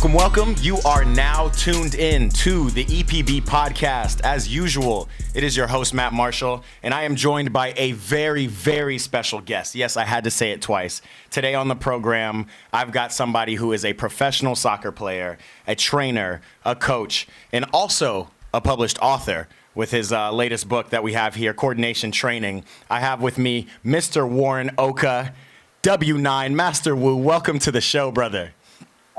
Welcome, welcome. You are now tuned in to the EPB podcast. As usual, it is your host, Matt Marshall, and I am joined by a very, very special guest. Yes, I had to say it twice. Today on the program, I've got somebody who is a professional soccer player, a trainer, a coach, and also a published author with his uh, latest book that we have here, Coordination Training. I have with me Mr. Warren Ukah, W9 Master Wu. Welcome to the show, brother.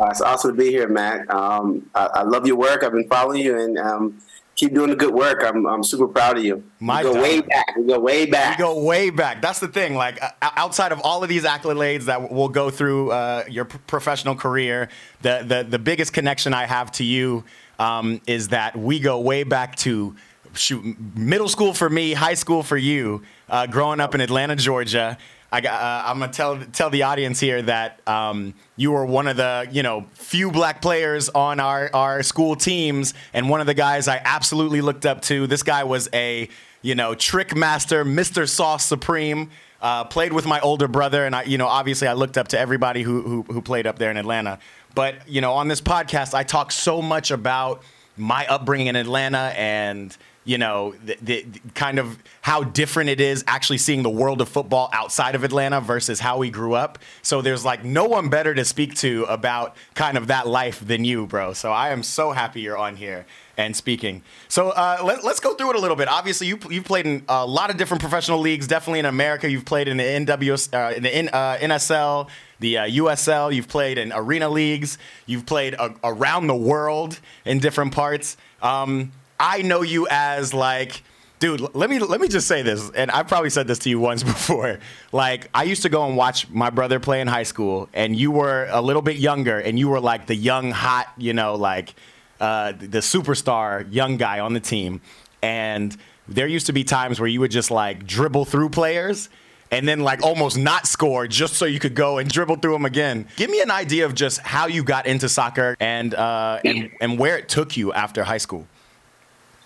Uh, it's awesome to be here, Matt. Um, I, I, love your work. I've been following you and um, keep doing the good work. I'm, I'm super proud of you. My we go way back. We go way back. We go way back. That's the thing. Like outside of all of these accolades that we'll go through uh, your professional career, the, the the biggest connection I have to you um, is that we go way back to shoot middle school for me, high school for you. Uh, growing up in Atlanta, Georgia. I uh, I'm gonna tell tell the audience here that um, you were one of the you know few black players on our our school teams, and one of the guys I absolutely looked up to. This guy was a you know trick master, Mr. Sauce Supreme. Uh, played with my older brother, and I, you know, obviously, I looked up to everybody who, who who played up there in Atlanta. But you know, on this podcast, I talk so much about my upbringing in Atlanta and you know, the, the, kind of how different it is actually seeing the world of football outside of Atlanta versus how we grew up. So there's like no one better to speak to about kind of that life than you, bro. So I am so happy you're on here and speaking. So uh, let, us go through it a little bit. Obviously, you you've played in a lot of different professional leagues. Definitely in America, you've played in the NW, uh, in the N, uh, NSL, the uh, USL. You've played in arena leagues. You've played a, around the world in different parts. Um, I know you as like dude let me let me just say this and i've probably said this to you once before like i used to go and watch my brother play in high school and you were a little bit younger and you were like the young hot you know like uh, the superstar young guy on the team and there used to be times where you would just like dribble through players and then like almost not score just so you could go and dribble through them again. Give me an idea of just how you got into soccer and uh, and and where it took you after high school.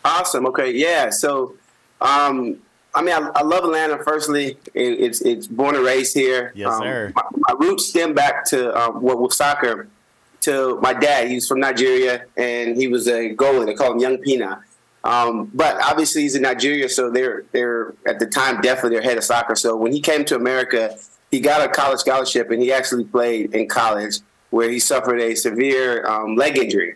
Awesome. Okay. Yeah. So, um, I mean, I, I, love Atlanta. Firstly, it, it's it's born and raised here. Yes, um, sir. My, my, roots stem back to um, what with soccer. To my dad, he's from Nigeria, and he was a goalie. They call him Young Pina. Um, but obviously, he's in Nigeria, so they're they're at the time definitely their head of soccer. So when he came to America, he got a college scholarship, and he actually played in college, where he suffered a severe um, leg injury.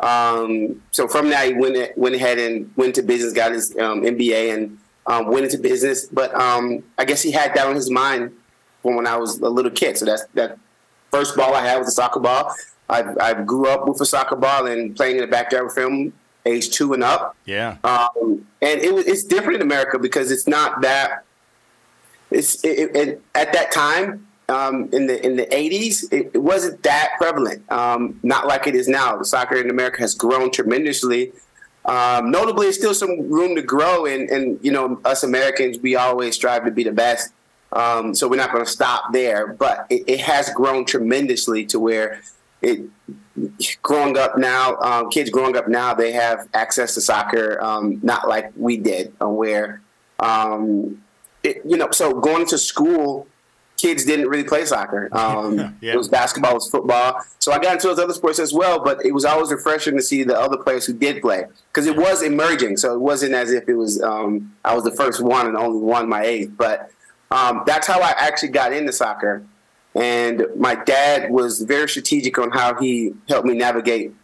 Um, so from that, he went went ahead and went to business, got his um, MBA, and um, went into business. But um, I guess he had that on his mind from when I was a little kid. So that's that first ball I had was a soccer ball. I, I grew up with a soccer ball and playing in the backyard with him, age two and up. Yeah. Um, and it, it's different in America because it's not that. It's it, it, at that time um, in the in the 80s, it, it wasn't that prevalent. Um, not like it is now. Soccer in America has grown tremendously. Um, notably, there's still some room to grow, and, and you know, us Americans, we always strive to be the best. Um, so we're not going to stop there, but it, it, has grown tremendously to where it growing up now, um, kids growing up now, they have access to soccer, um, not like we did, uh, where it, you know, so going to school kids didn't really play soccer. Um, yeah. It was basketball, it was football. So I got into those other sports as well, but it was always refreshing to see the other players who did play because it was emerging. So it wasn't as if it was um, I was the first one and only one my age. But um, that's how I actually got into soccer. And my dad was very strategic on how he helped me navigate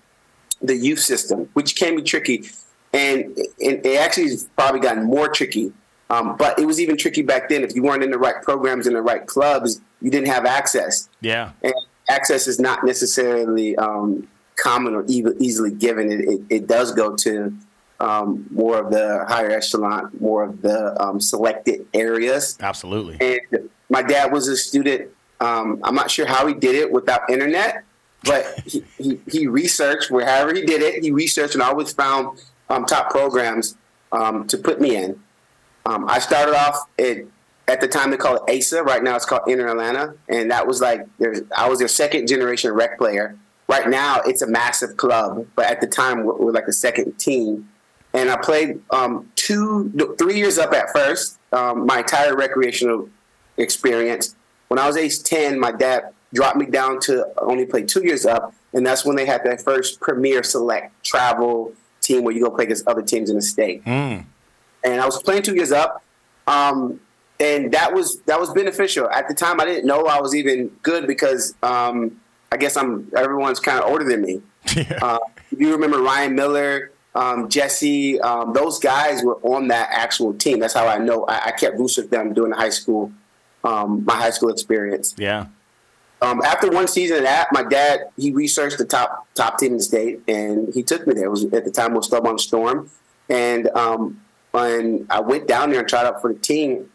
the youth system, which can be tricky. And it actually has probably gotten more tricky um, but it was even tricky back then. If you weren't in the right programs in the right clubs, you didn't have access. Yeah. And access is not necessarily um, common or e- easily given. It, it, it, does go to um, more of the higher echelon, more of the um, selected areas. Absolutely. And my dad was a student. Um, I'm not sure how he did it without internet, but he, he, he researched wherever he did it. He researched and always found um, top programs to put me in. Um, I started off at at the time they called it ASA. Right now it's called Inner Atlanta, and that was like I was their second generation rec player. Right now it's a massive club, but at the time we're, we're like the second team. And I played um, two, three years up at first. Um, my entire recreational experience. When I was age ten, my dad dropped me down to only play two years up, and that's when they had their first Premier Select travel team where you go play against other teams in the state. Mm. And I was playing two years up, um, and that was that was beneficial. At the time, I didn't know I was even good because um, I guess I'm everyone's kind of older than me. Yeah. Uh, you remember Ryan Miller, um, Jesse, um, those guys were on that actual team. That's how I know. I, I kept roots with them during the high school, um, my high school experience. yeah. Um, after one season of that, my dad he researched the top top team in the state, and he took me there. It was at the time it was Stubborn Storm, and um, when I went down there and tried out for the team,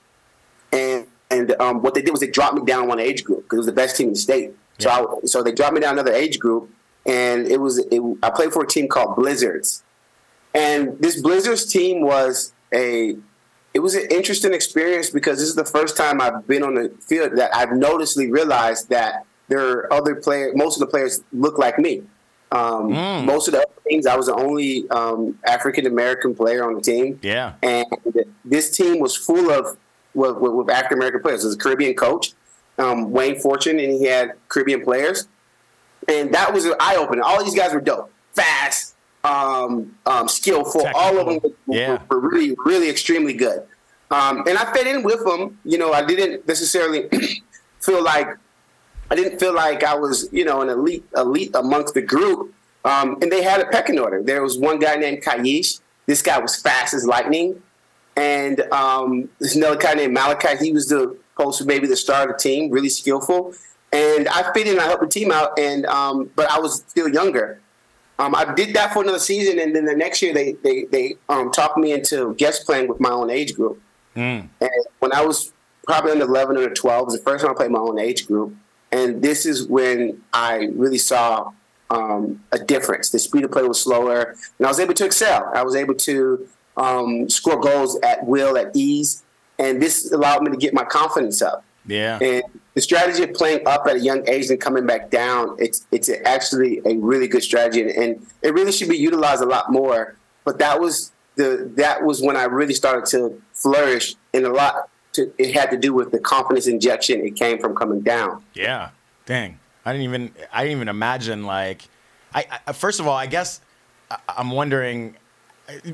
and and um, what they did was they dropped me down one age group because it was the best team in the state. So I, so they dropped me down another age group, and it was it, I played for a team called Blizzards, and this Blizzards team was a it was an interesting experience because this is the first time I've been on the field that I've noticeably realized that there are other players. Most of the players look like me. Um, Mm. Most of the other teams, I was the only um, African American player on the team, Yeah. and this team was full of with, with, with African American players. Was a Caribbean coach, um, Wayne Fortune, and he had Caribbean players, and that was an eye opener. All these guys were dope, fast, um, um, skillful. All of them were, Yeah. were really, really extremely good. Um, and I fit in with them. You know, I didn't necessarily feel like I didn't feel like I was, you know, an elite elite amongst the group. Um, and they had a pecking order. There was one guy named Kaish. This guy was fast as lightning. And um, there's another guy named Malachi. He was the supposed maybe the star of the team, really skillful. And I fit in. I helped the team out. And um, but I was still younger. Um, I did that for another season, and then the next year they they they um, talked me into guest playing with my own age group. Mm. And when I was probably under 11 or 12, it was the first time I played my own age group. And this is when I really saw um, a difference. The speed of play was slower, and I was able to excel. I was able to um, score goals at will, at ease, and this allowed me to get my confidence up. Yeah. And the strategy of playing up at a young age and coming back down, it's it's actually a really good strategy, and, and it really should be utilized a lot more. But that was the that was when I really started to flourish, in a lot to, it had to do with the confidence injection. It came from coming down. Yeah. Dang. I didn't even I didn't even imagine like I, I first of all, I guess I, I'm wondering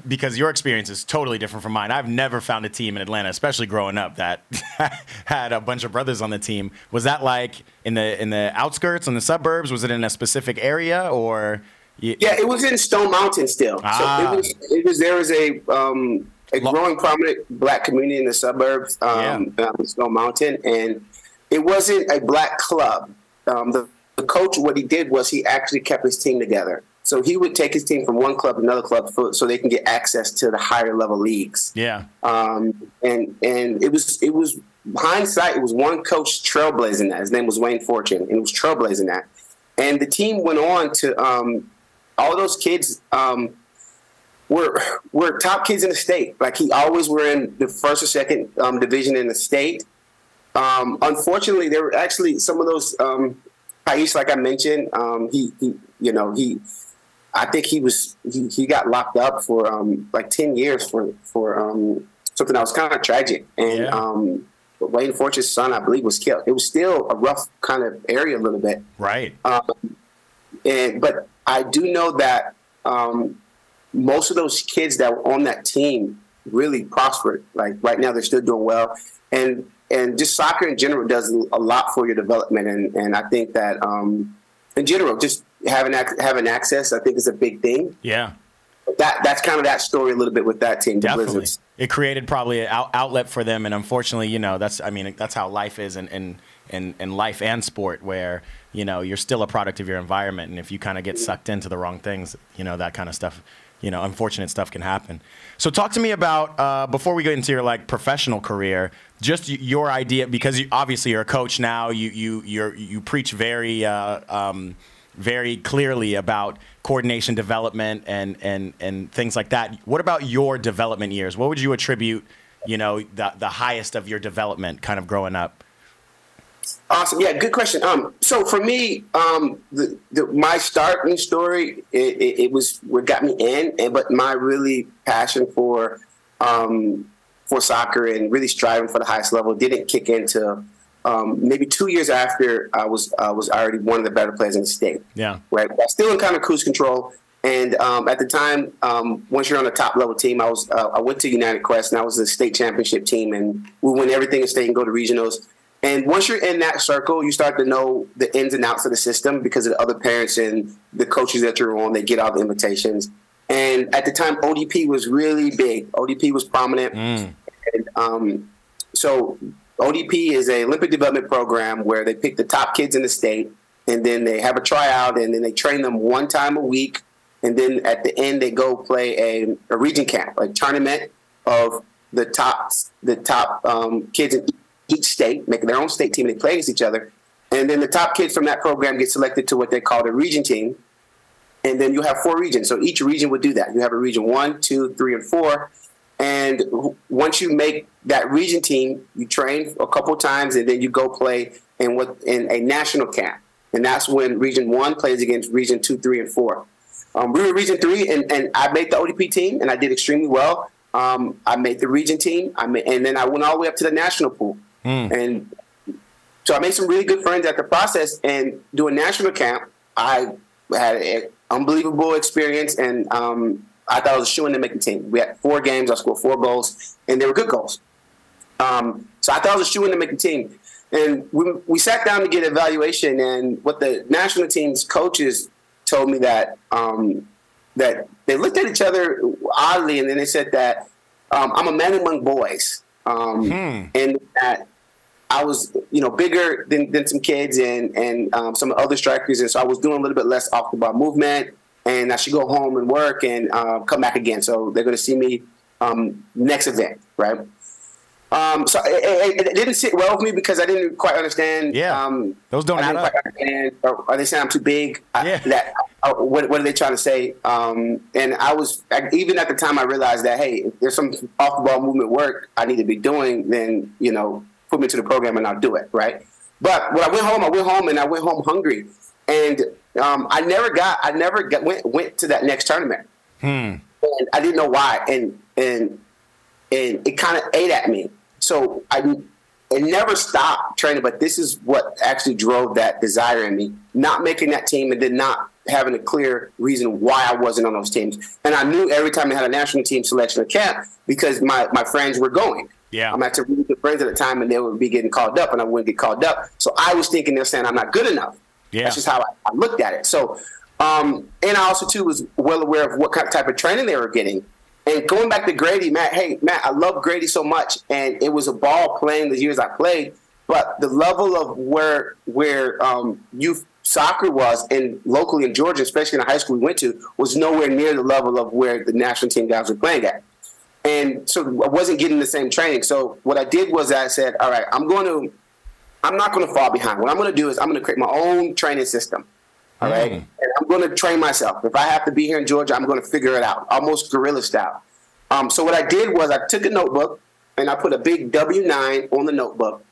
because your experience is totally different from mine. I've never found a team in Atlanta, especially growing up, that had a bunch of brothers on the team. Was that like in the in the outskirts, in the suburbs? Was it in a specific area, or Yeah, it was in Stone Mountain still. Ah. So it was, it was there was a um, a growing prominent black community in the suburbs, um, um, Stone Mountain, and it wasn't a black club. Um, the, the coach, what he did was he actually kept his team together. So he would take his team from one club to another club for, so they can get access to the higher level leagues. Yeah. Um, and and it was it was hindsight. It was one coach trailblazing that. His name was Wayne Fortune, and it was trailblazing that. And the team went on to um, all those kids um, were were top kids in the state. Like he always were in the first or second um, division in the state. Um, unfortunately, there were actually some of those. Um, Pais, like I mentioned, um, he, he you know he I think he was he, he got locked up for um, like ten years for for um, something that was kind of tragic. And Yeah. um, Wayne Fortune's son, I believe, was killed. It was still a rough kind of area a little bit. Right. And but I do know that um, most of those kids that were on that team really prospered. Like right now, they're still doing well. And and just soccer in general does a lot for your development. And and I think that um, in general, just having ac- having access, I think is a big thing. Yeah. That that's kind of that story a little bit with that team, the Definitely. Blizzards. It created probably an out- outlet for them, and unfortunately, you know, that's I mean, that's how life is in, in in in life and sport, where you know you're still a product of your environment, and if you kind of get sucked into the wrong things, you know, that kind of stuff, you know, unfortunate stuff can happen. So, talk to me about uh, before we get into your like professional career, just your idea because you, obviously you're a coach now. You you you're, you preach very. Uh, um, very clearly about coordination development and, and, and things like that. What about your development years? What would you attribute, you know, the, the highest of your development kind of growing up? Awesome. Yeah, good question. Um, so for me, um, the, the, my starting story, it, it, it was what got me in, and but my really passion for um, for soccer and really striving for the highest level didn't kick into um, maybe two years after I was I was already one of the better players in the state. Yeah. Right. But still in kind of cruise control. And um, at the time, um, once you're on a top level team, I was uh, I went to United Quest and I was the state championship team, and we win everything in state and go to regionals. And once you're in that circle, you start to know the ins and outs of the system because of the other parents and the coaches that you're on. They get all the invitations. And at the time, ODP was really big. ODP was prominent. Mm. And, um, so ODP is a Olympic development program where they pick the top kids in the state, and then they have a tryout, and then they train them one time a week, and then at the end they go play a, a region camp, a tournament of the top the top um, kids in each state, making their own state team. And they play against each other, and then the top kids from that program get selected to what they call the region team, and then you have four regions. So each region would do that. You have a region one, two, three, and four. And once you make that region team, you train a couple times, and then you go play in what in a national camp, and that's when Region One plays against Region Two, Three, and Four. Um, we were Region Three, and, and I made the ODP team, and I did extremely well. Um, I made the region team, I made, and then I went all the way up to the national pool, Mm. and so I made some really good friends at the process. And doing national camp, I had an unbelievable experience, and um, I thought I was shooing to make the team. We had four games, I scored four goals, and they were good goals. Um, so I thought I was shooing to make the team. And we, we sat down to get evaluation, and what the national team's coaches told me that um, that they looked at each other oddly, and then they said that um, I'm a man among boys, um, and that I was, you know, bigger than, than some kids and and um, some other strikers, and so I was doing a little bit less off the ball movement, and I should go home and work and uh, come back again. So they're going to see me um, next event, right? Um, so it, it, it didn't sit well with me because I didn't quite understand. Yeah. um, Those don't I didn't add up. understand. Or are they saying I'm too big? I- Yeah. that uh, what, what are they trying to say? Um, and I was I, even at the time I realized that hey, if there's some off the ball movement work I need to be doing, then you know put me to the program and I'll do it right. But when I went home, I went home and I went home hungry, and um, I never got I never got, went went to that next tournament. And I didn't know why, and and and it kind of ate at me. So I it never stopped training, but this is what actually drove that desire in me. Not making that team and then not having a clear reason why I wasn't on those teams. And I knew every time they had a national team selection or camp because my, my friends were going. Yeah. I'm actually really good friends at the time and they would be getting called up and I wouldn't get called up. So I was thinking they're saying I'm not good enough. Yeah. That's just how I, I looked at it. So, um, and I also too was well aware of what kind type of training they were getting. And going back to Grady, Matt, hey, Matt, I love Grady so much, and it was a ball playing the years I played, but the level of where where um, youth soccer was in locally in Georgia, especially in the high school we went to, was nowhere near the level of where the national team guys were playing at. And so I wasn't getting the same training. So what I did was I said, all right, I'm going to, I'm not going to fall behind. What I'm going to do is I'm going to create my own training system. All right. Mm. And I'm going to train myself. If I have to be here in Georgia, I'm going to figure it out, almost guerrilla style. Um, so what I did was I took a notebook and I put a big W9 on the notebook,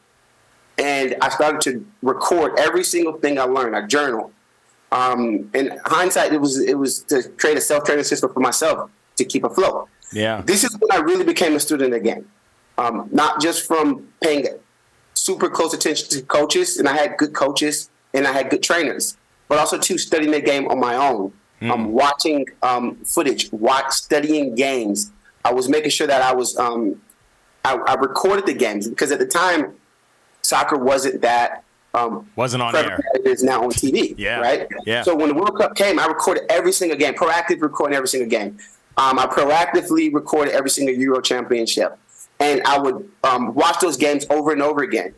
and I started to record every single thing I learned. I journal. Um, in hindsight, it was it was to create a self training system for myself to keep afloat. Yeah. This is when I really became a student again. Um, not just from paying super close attention to coaches, and I had good coaches and I had good trainers, but also to studying the game on my own, um, watching um, footage, watch studying games. I was making sure that I was um, I, I recorded the games because at the time soccer wasn't that um, Wasn't on air. it is now on TV. Yeah. Right. Yeah. So when the World Cup came, I recorded every single game, proactive recording every single game. Um, I proactively recorded every single Euro Championship, and I would um, watch those games over and over again,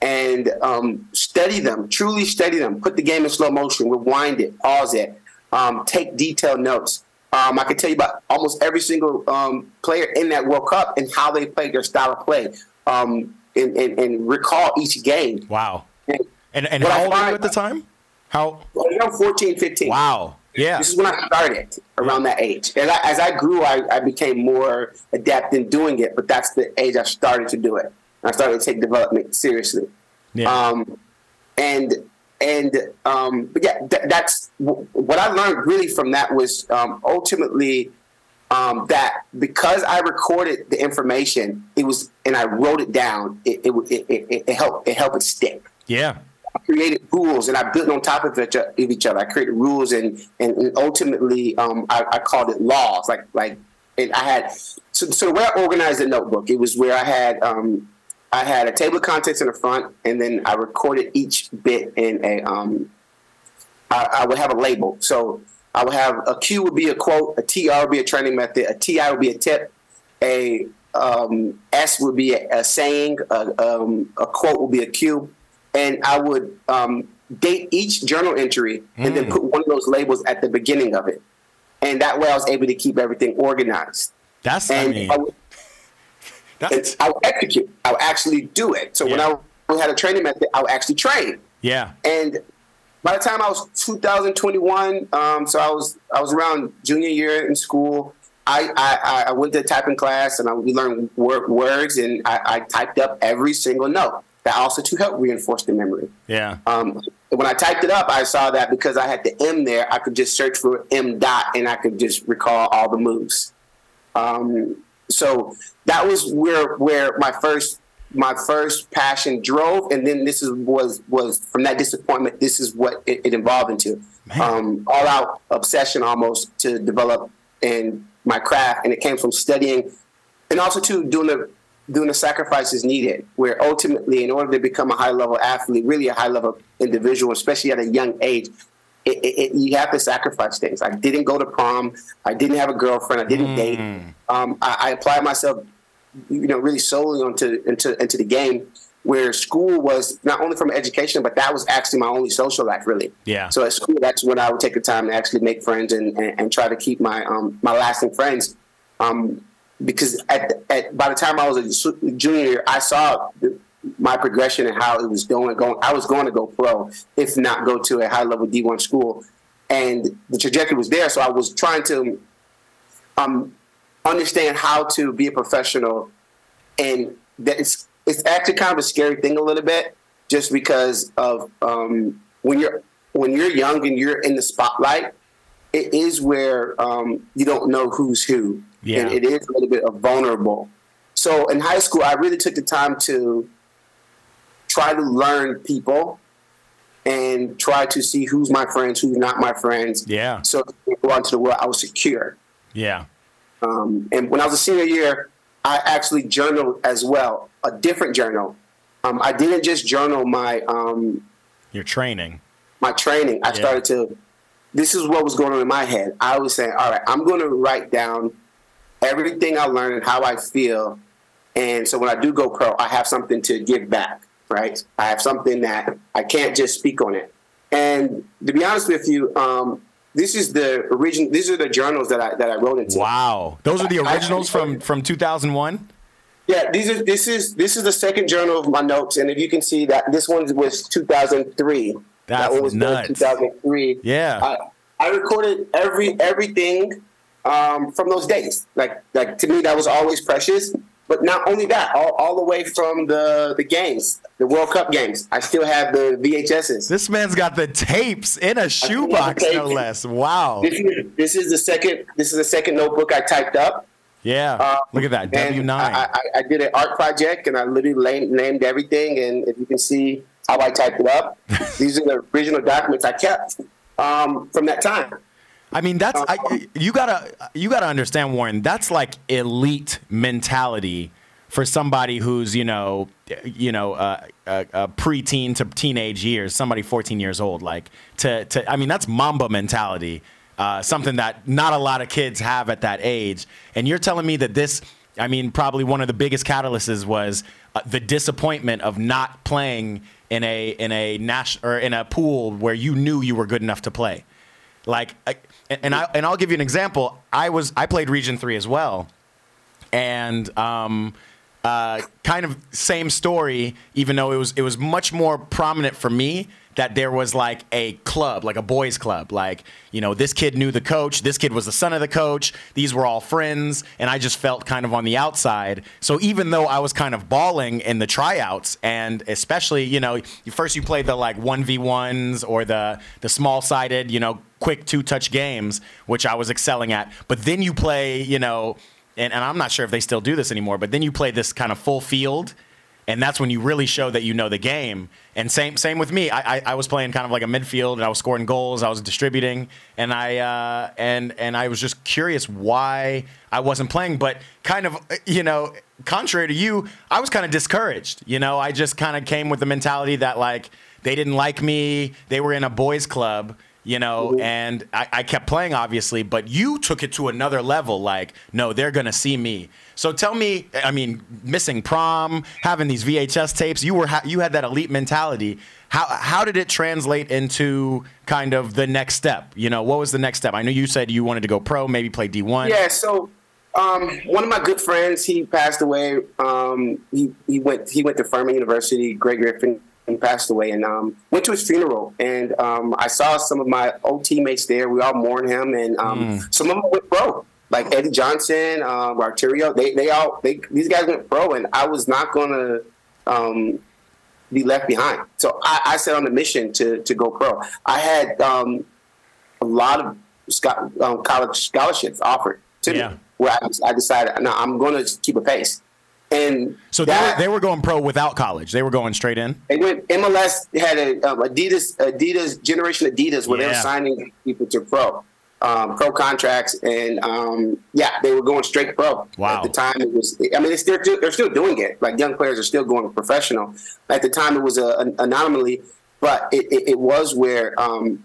and um, study them, truly study them. Put the game in slow motion, rewind it, pause it, um, take detailed notes. Um, I could tell you about almost every single um, player in that World Cup and how they played their style of play, um, and, and, and recall each game. Wow. And And and I how old were you at the time? How? around 14, 15. Wow. Yeah. This is when I started around that age. And I, as I grew, I, I became more adept in doing it, but that's the age I started to do it. I started to take development seriously. Yeah. Um, and and um, but yeah, th- that's w- what I learned really from that was um, ultimately um, that because I recorded the information, it was and I wrote it down. It it, it, it, it helped it helped it stick. Yeah. I created rules and I built on top of each other. I created rules and and, ultimately um, I, I, called it laws. Like like and I had so so the way I organized the notebook, it was where I had um, I had a table of contents in the front, and then I recorded each bit in a um, I, I would have a label. So I would have a Q would be a quote, a TR would be a training method, a TI would be a tip, a um, S would be a, a saying, a, um, a, quote would be a Q, and I would um, date each journal entry and mm. then put one of those labels at the beginning of it, and that way I was able to keep everything organized. That's and I mean, I would, that's I would execute. I would actually do it. So yeah. when I had a training method, I would actually train. Yeah, and by the time I was 2021, um, so I was I was around junior year in school. I, I, I went to typing class and I, we learned word, words and I, I, typed up every single note. That also to help reinforce the memory. Yeah. Um, when I typed it up, I saw that because I had the M there, I could just search for M dot and I could just recall all the moves. Um, so that was where where my first my first passion drove, and then this is was was from that disappointment. This is what it, it evolved into, um, all out obsession almost to develop in my craft, and it came from studying, and also to doing the doing the sacrifices needed. Where ultimately, in order to become a high level athlete, really a high level individual, especially at a young age, it, it, you have to sacrifice things. I didn't go to prom. I didn't have a girlfriend. I didn't mm. date. Um, I, I, applied myself you know, really solely onto into into the game. Where school was not only from education, but that was actually my only social life, really. Yeah. So at school, that's when I would take the time to actually make friends and, and, and try to keep my um, my lasting friends. Um, because at, at by the time I was a junior I saw my progression and how it was going. Going, I was going to go pro, if not go to a high level D one school, and the trajectory was there. So I was trying to um, understand how to be a professional, and that it's it's actually kind of a scary thing a little bit, just because of um, when you're when you're young and you're in the spotlight, it is where um, you don't know who's who, yeah. and it is a little bit of vulnerable. So in high school, I really took the time to try to learn people and try to see who's my friends, who's not my friends. Yeah. So go out into the world, I was secure. Yeah. Um, and when I was a senior year, I actually journaled as well, a different journal. Um, I didn't just journal my um, your training. My training. I yeah. started to. This is what was going on in my head. I was saying, all right, I'm going to write down everything I learned and how I feel, and so when I do go pro, I have something to give back. Right? I have something that I can't just speak on it. And to be honest with you, um, this is the original. These are the journals that I that I wrote into. Wow, those are the originals I, from from 2001. Yeah, these are this is this is the second journal of my notes, and if you can see that this one was 2003. That one was nuts. 2003. Yeah, I, I recorded every everything um, from those days. Like like to me, that was always precious. But not only that, all, all the way from the, the games, the World Cup games, I still have the VHSs. This man's got the tapes in a shoebox, no less. Wow. This is, this is, the second. This is the second notebook I typed up. Yeah, um, look at that W nine. I, I, I, did an art project, and I literally named everything. And if you can see how I typed it up, these are the original documents I kept um, from that time. I mean, that's I, uh, you gotta you gotta understand, Warren. That's like elite mentality for somebody who's you know you know uh, a, a preteen to teenage years, somebody 14 years old. Like to to I mean, that's Mamba mentality. Uh, something that not a lot of kids have at that age. And you're telling me that this, I mean, probably one of the biggest catalysts was uh, the disappointment of not playing in a in a national or in a pool where you knew you were good enough to play. Like, and I and I'll give you an example. I was I played Region Three as well, and um, uh, kind of same story. Even though it was it was much more prominent for me that there was like a club, like a boys' club. Like, you know, this kid knew the coach, this kid was the son of the coach, these were all friends, and I just felt kind of on the outside. So even though I was kind of balling in the tryouts, and especially, you know, first you play the like 1v1s or the, the small sided, you know, quick two touch games, which I was excelling at, but then you play, you know, and, and I'm not sure if they still do this anymore, but then you play this kind of full field and that's when you really show that you know the game. And same same with me. I, I, I was playing kind of like a midfield, and I was scoring goals. I was distributing, and I uh, and and I was just curious why I wasn't playing. But kind of you know, contrary to you, I was kind of discouraged. You know, I just kind of came with the mentality that like they didn't like me. They were in a boys' club you know, mm-hmm. and I, I, kept playing obviously, but you took it to another level. Like, no, they're gonna see me. So tell me, I mean, missing prom, having these VHS tapes, you were ha- you had that elite mentality. How how did it translate into kind of the next step? You know, what was the next step? I know you said you wanted to go pro, maybe play D one. Yeah, so. Um, one of my good friends, he passed away. Um, he, he went he went to Furman University. Greg Griffin and passed away, and um, went to his funeral. And um, I saw some of my old teammates there. We all mourned him, and um, mm. some of them went pro, like Eddie Johnson, uh, Arterio. They they all they these guys went pro, and I was not gonna um, be left behind. So I, I, set on a mission to to go pro. I had um, a lot of um, college scholarships offered to yeah. me, where I, I decided, no, I'm going to keep a pace. And so that, they, were, they were going pro without college. They were going straight in. They went. MLS had a um, Adidas, Adidas Generation Adidas, where yeah. they were signing people to pro, um, pro contracts, and um, yeah, they were going straight pro. Wow. At the time, it was. I mean, they're still they're still doing it. Like young players are still going professional. At the time, it was a, an anomaly, but it, it, it was where um,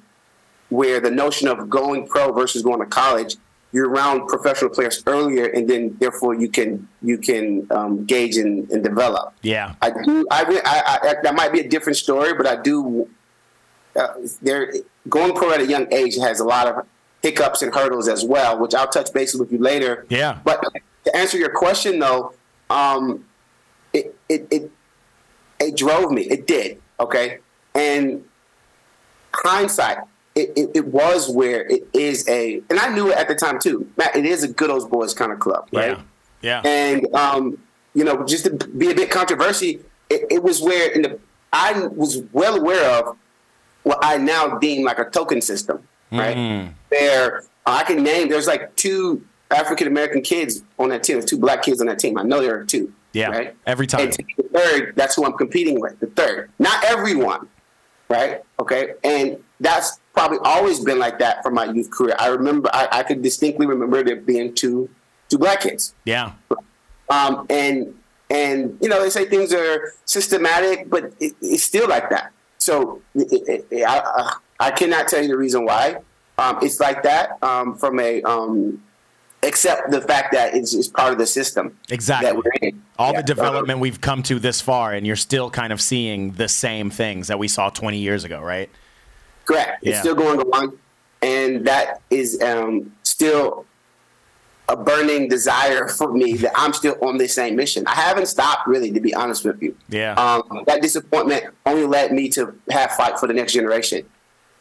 where the notion of going pro versus going to college you're around professional players earlier, and then therefore you can you can um, gauge and, and, develop. Yeah, I do. I, I, I, that might be a different story, but I do. Uh, there, going pro at a young age has a lot of hiccups and hurdles as well, which I'll touch base with you later. Yeah. But to answer your question, though, um, it, it it it drove me. It did. Okay, and hindsight, it, it, it, was where it is a, and I knew it at the time too. Matt, it is a good old boys kind of club, right? Yeah. yeah. And um, you know, just to be a bit controversy, it, it, was where in the I was well aware of what I now deem like a token system, right? Mm. There, I can name. There's like two African American kids on that team. There's two black kids on that team. I know there are two. Yeah. Right. Every time. And the third, that's who I'm competing with. The third, not everyone, right? Okay, and that's probably always been like that for my youth career. I remember, I, I could distinctly remember there being two two black kids. Yeah. Um, and and you know they say things are systematic, but it, it's still like that. So it, it, I, I cannot tell you the reason why um, it's like that um, from a um, except the fact that it's, it's, part of the system. Exactly. All yeah. the development we've come to this far, and you're still kind of seeing the same things that we saw 20 years ago, right? Correct. Yeah. It's still going on, and that is um, still a burning desire for me that I'm still on the same mission. I haven't stopped really, to be honest with you. Yeah. Um, that disappointment only led me to have fight for the next generation.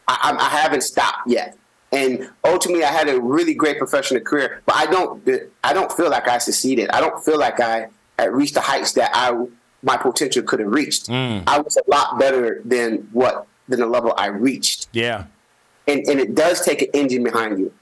I, I, haven't stopped yet, and ultimately, I had a really great professional career. But I don't, I don't feel like I succeeded. I don't feel like I, I reached the heights that I my potential could have reached. Mm. I was a lot better than what than the level I reached. Yeah. And, and it does take an engine behind you.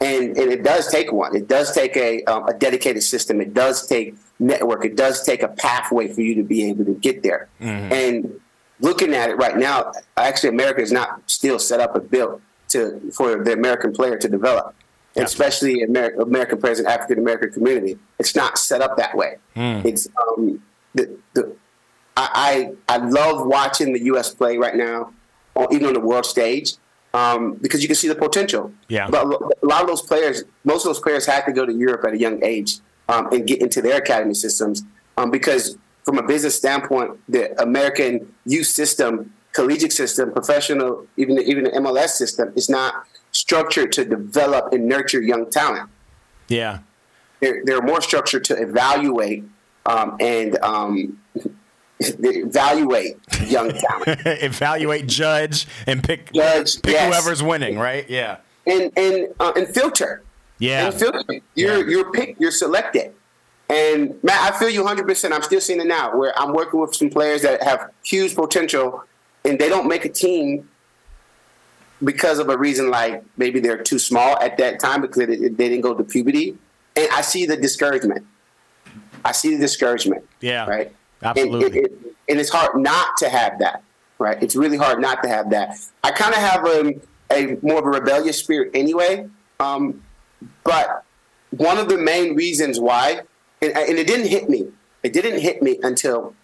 And, and it does take one. It does take a, um, a dedicated system. It does take network. It does take a pathway for you to be able to get there. Mm-hmm. And looking at it right now, actually, America is not still set up and built to for the American player to develop, yeah. especially American, American players in African American community. It's not set up that way. Mm. It's um, the, the I, I I love watching the U.S. play right now even on the world stage, um, because you can see the potential. Yeah. But a lot of those players, most of those players had to go to Europe at a young age um, and get into their academy systems um, because, from a business standpoint, the American youth system, collegiate system, professional, even the, even the MLS system, is not structured to develop and nurture young talent. Yeah. They're, they're more structured to evaluate um, and um, evaluate young talent. evaluate, judge, and pick judge, pick yes. whoever's winning, right? Yeah. And and uh, and filter. Yeah. And filter. You're yeah. you're picked. You're selected. And Matt, I feel you 100. percent I'm still seeing it now, where I'm working with some players that have huge potential, and they don't make a team because of a reason like maybe they're too small at that time because they, they didn't go to puberty, and I see the discouragement. I see the discouragement. Yeah. Right. Absolutely. And, and it's hard not to have that. Right. It's really hard not to have that. I kind of have a, a more of a rebellious spirit anyway. Um, but one of the main reasons why, and, and it didn't hit me. It didn't hit me until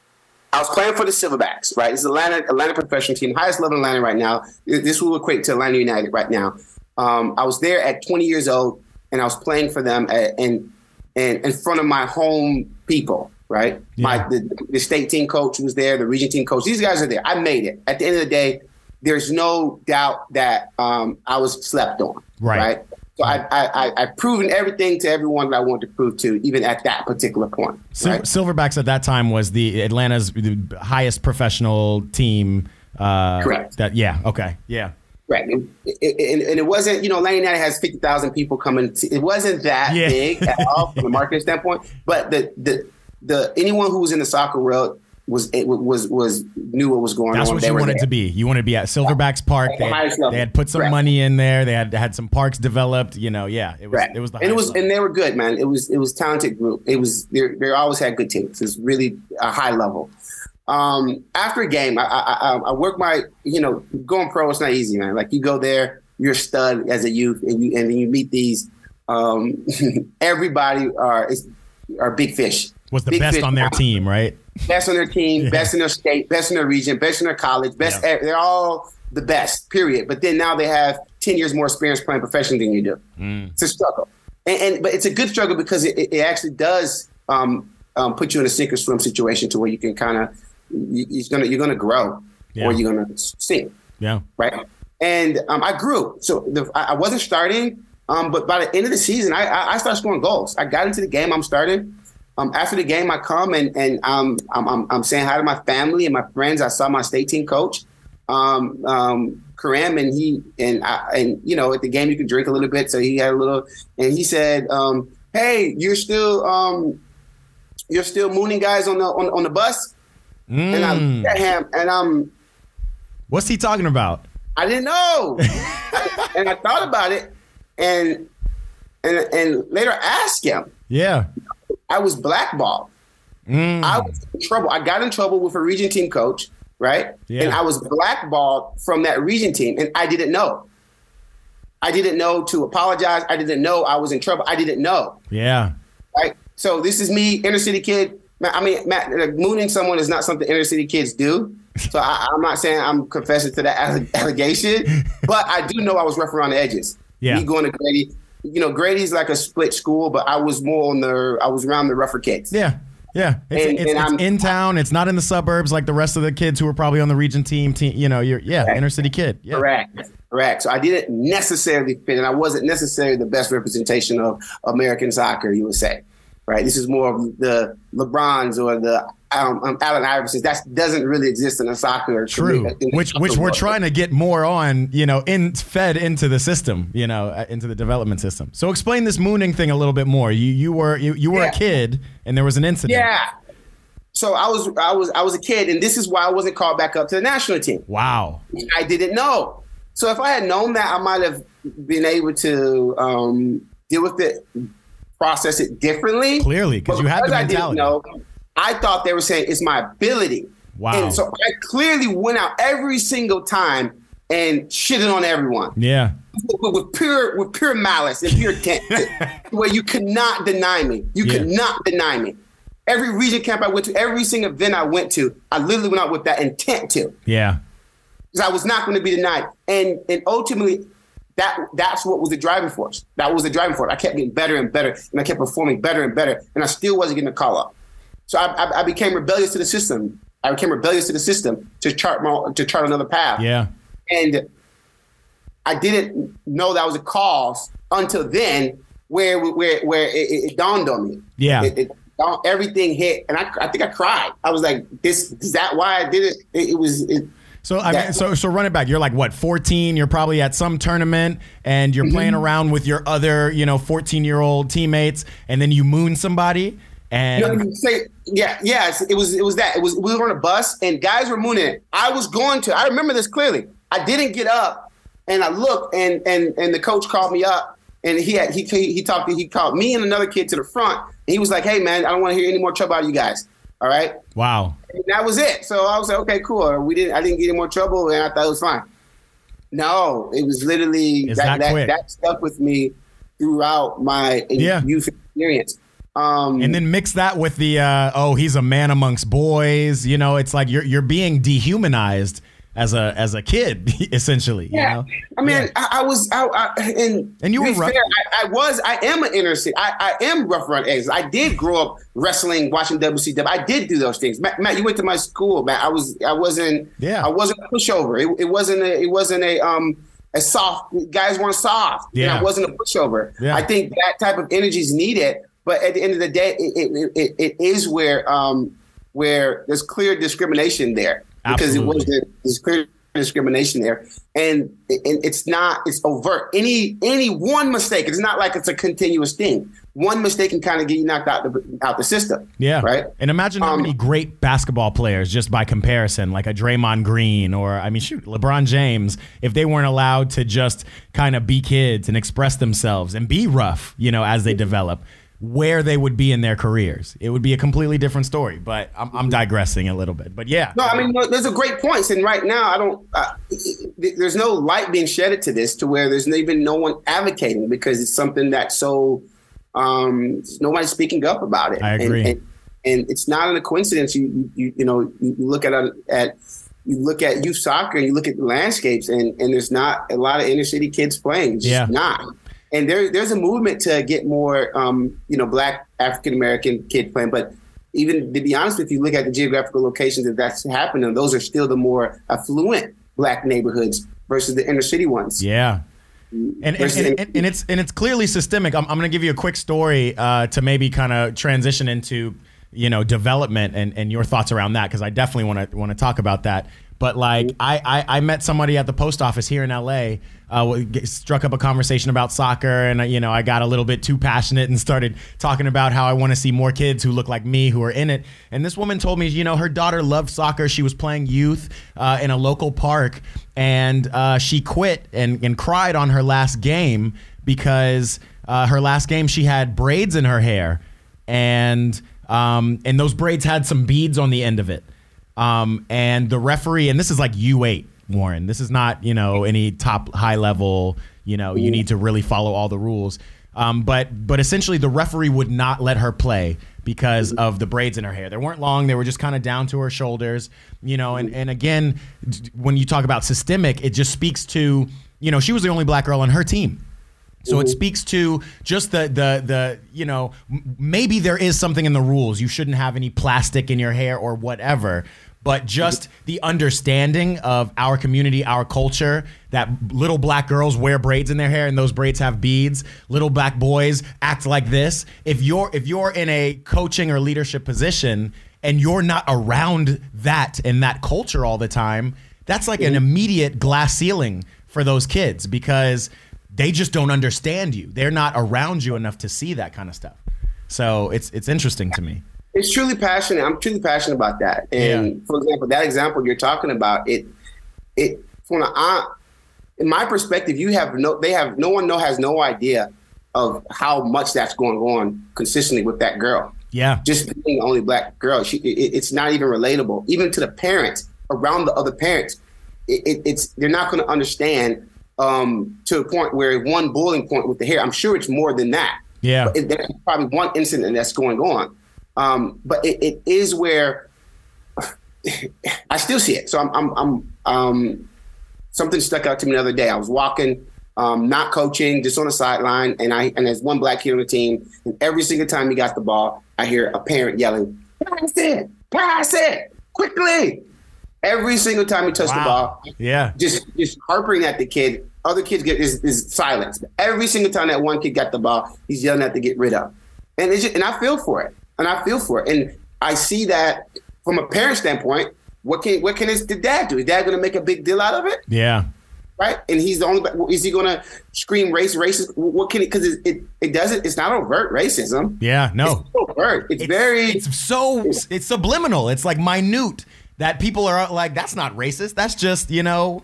I was playing for the Silverbacks, right? This is Atlanta, Atlanta professional team, highest level in Atlanta right now. This will equate to Atlanta United right now. Um, I was there at 20 years old, and I was playing for them at, and and in front of my home people, right? Yeah. My the, the state team coach was there, the region team coach. These guys are there. I made it. At the end of the day, there's no doubt that um, I was slept on, right? right? So I, I, I've proven everything to everyone that I wanted to prove to, even at that particular point. Right? Silverbacks at that time was the Atlanta's highest professional team. Uh, Correct. That yeah. Okay. Yeah. Right. And it, and it wasn't, you know, Atlanta United has 50,000 people coming. To, it wasn't that yeah. big at all from a marketing standpoint. But the, the, the anyone who was in the soccer world was it was was knew what was going That's on. That's what you wanted there. to be. You wanted to be at Silverbacks Park. They had, they had, put some Correct. money in there. They had had some parks developed. You know, yeah, it was right. it was the and it was level. and they were good, man. It was it was talented group. It was they they always had good teams. It's really a high level. Um, after a game, I, I, I work my you know going pro. It's not easy, man. Like you go there, you're a stud as a youth, and you and then you meet these. Um, everybody are are big fish. Was the big best on their team, right? best on their team, yeah. best in their state, best in their region, best in their college, best. Yeah. They're all the best. Period. But then now they have ten years more experience playing professionally than you do. Mm. It's a struggle, and, and, but it's a good struggle because it, it actually does um, um, put you in a sink or swim situation to where you can kind of you, you're gonna you're gonna grow yeah. or you're gonna sink. Yeah. Right. And um, I grew, so the, I wasn't starting. Um, but by the end of the season, I, I, I started scoring goals. I got into the game. I'm starting. Um, after the game, I come and and um, I'm, I'm, I'm saying hi to my family and my friends. I saw my state team coach, um, um, Karam, and he and I, and you know at the game you can drink a little bit, so he had a little, and he said, um, "Hey, you're still um, you're still mooning guys on the on, on the bus," mm. and I looked at him and I'm, what's he talking about? I didn't know, and I thought about it, and and and later asked him, yeah. I was blackballed. Mm. I was in trouble. I got in trouble with a region team coach, right? Yeah. And I was blackballed from that region team, and I didn't know. I didn't know to apologize. I didn't know I was in trouble. I didn't know. Yeah. Right. So this is me, inner city kid. I mean, Matt, like, mooning someone is not something inner city kids do. So I, am not saying I'm confessing to that allegation, but I do know I was rough around the edges. Yeah. Me going to Grady, you know, Grady's like a split school, but I was more on the I was around the rougher kids. Yeah. Yeah, it's, and, it's, and it's in town. It's not in the suburbs like the rest of the kids who are probably on the region team. team you know, you're yeah, correct. inner city kid. Yeah. Correct, correct. So I didn't necessarily fit, and I wasn't necessarily the best representation of American soccer. You would say, right? This is more of the LeBrons or the um, um, Allen Iverson. That doesn't really exist in a soccer. True, which which we're trying to get more on. You know, in fed into the system. You know, uh, into the development system. So explain this mooning thing a little bit more. You you were you, you were yeah. a kid and there was an incident. Yeah. So I was I was I was a kid, and this is why I wasn't called back up to the national team. Wow. I didn't know. So if I had known that, I might have been able to um, deal with it, process it differently. Clearly, because you had the mentality. I didn't know, I thought they were saying it's my ability. Wow. And so I clearly went out every single time and shitted on everyone. Yeah. With, with pure with pure malice and pure intent, where you could not deny me. You yeah. could not deny me. Every region camp I went to, every single event I went to, I literally went out with that intent to. Yeah. Because I was not going to be denied. And and ultimately, that that's what was the driving force. That was the driving force. I kept getting better and better, and I kept performing better and better, and I still wasn't getting a call up. So I, I, I, became rebellious to the system. I became rebellious to the system to chart my, to chart another path. Yeah. And I didn't know that was a cause until then, where where where it, it dawned on me. Yeah. It, it, everything hit, and I, I think I cried. I was like, "This is that why I did it?" It, it was. so I mean, so so run it back. You're like what, 14? You're probably at some tournament and you're mm-hmm. playing around with your other, you know, 14 year old teammates, and then you moon somebody. And you say, yeah, yes, it was it was that. It was we were on a bus and guys were mooning it. I was going to. I remember this clearly. I didn't get up and I looked and and and the coach called me up and he had he he talked to, he called me and another kid to the front. And he was like, "Hey man, I don't want to hear any more trouble out of you guys." All right. Wow. And that was it. So I was like, okay, cool. We didn't. I didn't get any more trouble, and I thought it was fine. No, it was literally that, that that, that stuck with me throughout my Yeah. youth experience. Um, And then mix that with the uh, oh he's a man amongst boys. You know, it's like you're you're being dehumanized as a as a kid essentially. You Yeah, know? I mean, Yeah. I, I was out, I, and And you were rough. fair, I, I was, I am an inner city. I, I am rough around eggs. I did grow up wrestling, watching WCW. I did do those things. Matt, Matt, you went to my school, Matt. I was, I wasn't, Yeah. I wasn't a pushover. It, it wasn't a, it wasn't a, um, a soft. Guys weren't soft. And Yeah. I wasn't a pushover. Yeah. I think that type of energy is needed. But at the end of the day, it, it, it, it is where, um, where there's clear discrimination there. Because Absolutely. it was there- there's clear discrimination there. And, and it's not it's overt. Any any one mistake it's not like it's a continuous thing. One mistake can kind of get you knocked out the out the system Yeah. right? And imagine how Um, many great basketball players, just by comparison, like a Draymond Green or, I mean, shoot, LeBron James, if they weren't allowed to just kind of be kids and express themselves and be rough, you know, as they develop, where they would be in their careers. It would be a completely different story. But I'm, I'm digressing a little bit. But yeah. no i mean no, there's a great points and right now i don't uh, there's no light being shedded to this to where there's even no one advocating because it's something that's so um nobody's speaking up about it I And- agree. and, and it's not a coincidence you you, you know you look at at you look at youth soccer and you look at the landscapes and, and there's not a lot of inner city kids playing. It's Yeah. not. And there, there's a movement to get more, um, you know, black African American kids playing. But even to be honest if you, look at the geographical locations that that's happening. Those are still the more affluent black neighborhoods versus the inner city ones. Yeah. And, and, and, and, and it's and it's clearly systemic. I'm, I'm going to give you a quick story uh, to maybe kind of transition into you know development and, and your thoughts around that because I definitely want to want to talk about that. But like I, I I met somebody at the post office here in LA. Uh, struck up a conversation about soccer, and uh, you know I got a little bit too passionate and started talking about how I want to see more kids who look like me who are in it. And this woman told me, you know, her daughter loved soccer. She was playing youth uh, in a local park, and uh, she quit and, and cried on her last game because uh, her last game she had braids in her hair, and um, and those braids had some beads on the end of it. Um, and the referee, and this is like U8, Warren. This is not, you know, any top high level, you know, you need to really follow all the rules. Um, but but essentially the referee would not let her play because of the braids in her hair. They weren't long, they were just kind of down to her shoulders, you know, and, and again, when you talk about systemic, it just speaks to, you know, she was the only black girl on her team. So it speaks to just the the the you know maybe there is something in the rules you shouldn't have any plastic in your hair or whatever, but just the understanding of our community, our culture that little black girls wear braids in their hair and those braids have beads. Little black boys act like this. If you're if you're in a coaching or leadership position and you're not around that and that culture all the time, that's like an immediate glass ceiling for those kids because they just don't understand you. They're not around you enough to see that kind of stuff. So it's it's interesting to me. it's truly passionate. I'm truly passionate about that. And Yeah. for example, that example you're talking about, it, it from an I, uh, in my perspective, you have no, they have no one know has no idea of how much that's going on consistently with that girl. Yeah. Just being the only black girl, she, it, it's not even relatable, even to the parents around the other parents. It, it, it's they're not going to understand um, to a point where one bullying point with the hair. I'm sure it's more than that. Yeah. But it, there's probably one incident that's going on. Um, but it, it is where I still see it. So I'm, I'm, I'm um, something stuck out to me the other day. I was walking, um, not coaching, just on the sideline, and I and there's one black kid on the team, and every single time he got the ball, I hear a parent yelling, "Pass it! Pass it! Quickly!" Every single time he touched the ball, Yeah. just just harping at the kid. Other kids get is, is silence. But every single time that one kid got the ball, he's yelling at to get rid of. And it's just, and I feel for it. And I feel for it. And I see that from a parent standpoint. What can what can his the dad do? Is dad going to make a big deal out of it, Yeah. right? And he's the only. Is he going to scream race racist? What can it? Because it, it it doesn't. It's not overt racism. Yeah. No. It's overt. It's, very. It's so it's subliminal. It's like minute that people are like, that's not racist. That's just you know,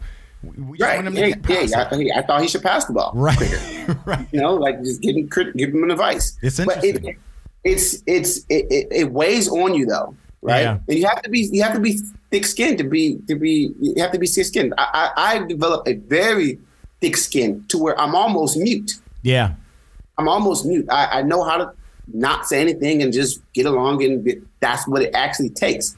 We right. Yeah, yeah, I, I, thought he should pass the ball. Right. right. You know, like just give him give him an advice. It's interesting. But it, it's it's it, it, weighs on you though, right? Yeah. And you have to be you have to be thick skinned to be to be you have to be thick skinned. I, I I developed a very thick skin to where I'm almost mute. Yeah. I'm almost mute. I, I know how to not say anything and just get along, and that's what it actually takes.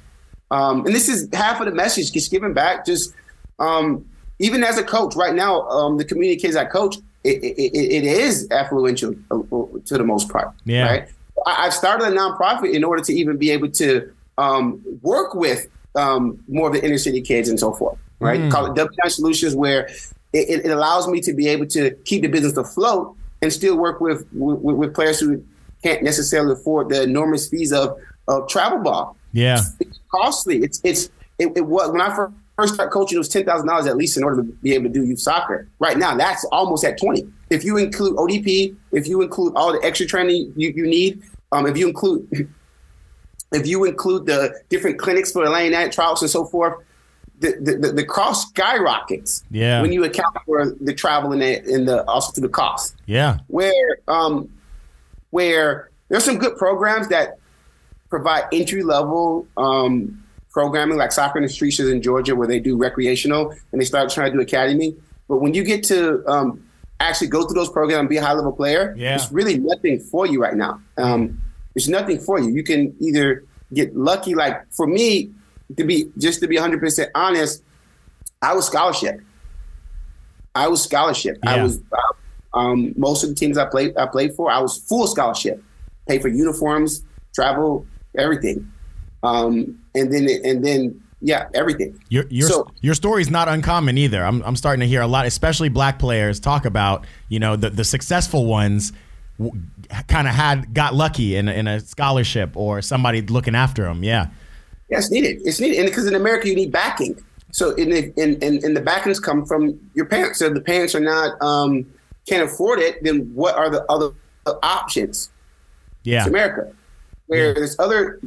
Um, and this is half of the message, just giving back. Just um, even as a coach right now, um, the community kids I coach, it, it, it is affluential uh, to the most part. Yeah. Right. I've started a nonprofit in order to even be able to um, work with um, more of the inner city kids and so forth. Right. Mm. Call it W9 Solutions, where it, it, allows me to be able to keep the business afloat and still work with, with, with players who can't necessarily afford the enormous fees of, of travel ball. Yeah, it's costly. It's it's it, it was when I first first started coaching, it was ten thousand dollars at least in order to be able to do youth soccer. Right now, that's almost at twenty. If you include ODP, if you include all the extra training you, you need, um, if you include if you include the different clinics for laying out trials and so forth, the, the, the cost skyrockets. Yeah. When you account for the travel and the, and the also to the cost. Yeah. Where um, where there's some good programs that provide entry level um, programming like soccer in the streets in Georgia where they do recreational and they start trying to do academy. But when you get to um, actually go through those programs and be a high level player, yeah. there's really nothing for you right now. Um, there's nothing for you. You can either get lucky, like for me, to be just to be 100% honest, I was scholarship. I was scholarship. Yeah. I was um, most of the teams I played I played for, I was full scholarship, pay for uniforms, travel, everything, um, and then and then yeah, everything. Your your so, your story is not uncommon either. I'm I'm starting to hear a lot, especially black players, talk about you know the the successful ones. W- kind of had got lucky in, in a scholarship or somebody looking after them. Yeah. Yeah, it's needed. It's needed, and because in America you need backing. So in the in, in, in the backings come from your parents. So if the parents are not um, can't afford it, then what are the other options? Yeah, it's America. Where yeah. there's other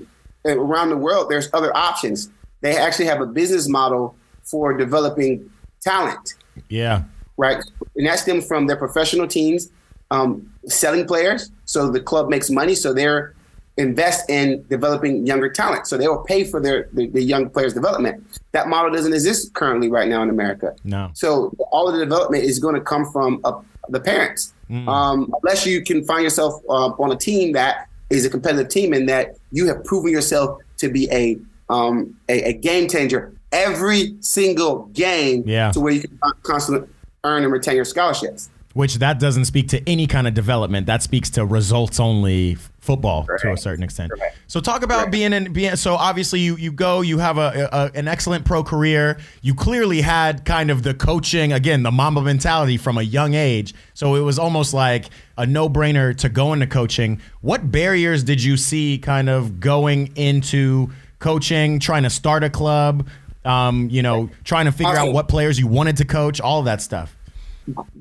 around the world, there's other options. They actually have a business model for developing talent. Yeah, right, and that stems from their professional teams um, selling players. So the club makes money, so they're invest in developing younger talent. So they will pay for their the, the, young players' development. That model doesn't exist currently right now in America. No. So all of the development is going to come from uh, the parents, mm. um, unless you can find yourself uh, on a team that is a competitive team in that you have proven yourself to be a um, a, a, game changer every single game yeah. to where you can constantly earn and retain your scholarships. Which that doesn't speak to any kind of development. That speaks to results only football Correct. to a certain extent. Correct. So talk about Correct. being in being so obviously you you go you have a, a, an excellent pro career. You clearly had kind of the coaching again the Mamba mentality from a young age. So it was almost like a no-brainer to go into coaching. What barriers did you see kind of going into coaching, trying to start a club, um, you know, trying to figure out what players you wanted to coach, all of that stuff?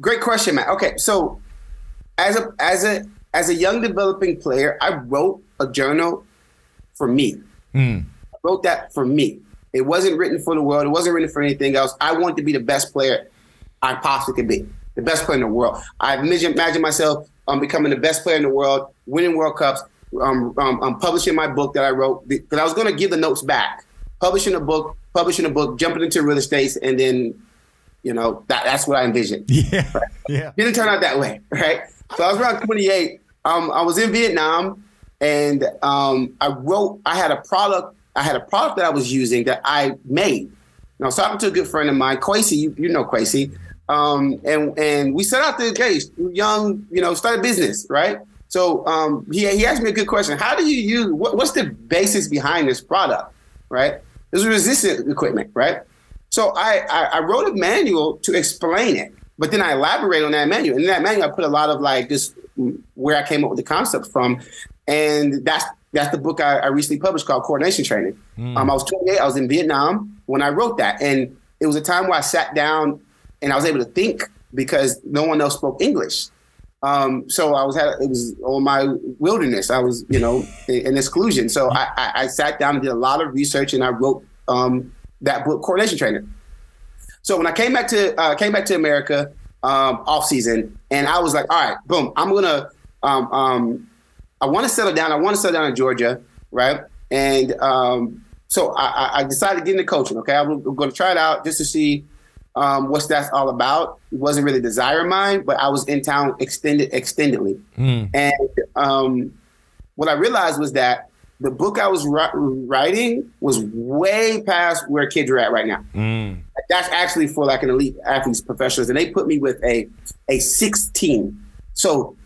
Great question, Matt. Okay, so as a as a as a young developing player, I wrote a journal for me. Mm. I wrote that for me. It wasn't written for the world. It wasn't written for anything else. I wanted to be the best player I possibly could be, the best player in the world. I imagine, imagine myself um, becoming the best player in the world, winning World Cups, um, um, um publishing my book that I wrote because I was going to give the notes back, publishing a book, publishing a book, jumping into real estate, and then you know, that, that's what I envisioned. Yeah. Right? Yeah. Didn't turn out that way, right? So I was around 28. Um, I was in Vietnam and um, I wrote, I had a product, I had a product that I was using that I made. And I was talking to a good friend of mine, Quasi, you, you know Quasi. Um, and and we set out to hey, young, you know, start a business, right? So um, he, he asked me a good question. How do you use, what, what's the basis behind this product, right? This is resistant equipment, right? So I, I, I wrote a manual to explain it, but then I elaborate on that manual. And in that manual, I put a lot of like just where I came up with the concept from, and that's that's the book I, I recently published called Coordination Training. Mm. Um, I was 28. I was in Vietnam when I wrote that, and it was a time where I sat down and I was able to think because no one else spoke English. Um, so I was at it was on my wilderness. I was you know in, in exclusion. So I, I, I, sat down and did a lot of research and I wrote um, that book, Coordination Training. So So when I came back to uh, came back to America um, off season, and I was like, all right, boom, I'm gonna um, um, I want to settle down. I want to settle down in Georgia, right? And um, so I, I, decided to get into coaching. Okay, I'm going to try it out just to see um, what's that's all about. It wasn't really desire of mine, but I was in town extended extendedly, mm. and um, what I realized was that the book I was writing was way past where kids are at right now. Mm. That's actually for like an elite athletes professionals, and they put me with a a 16. So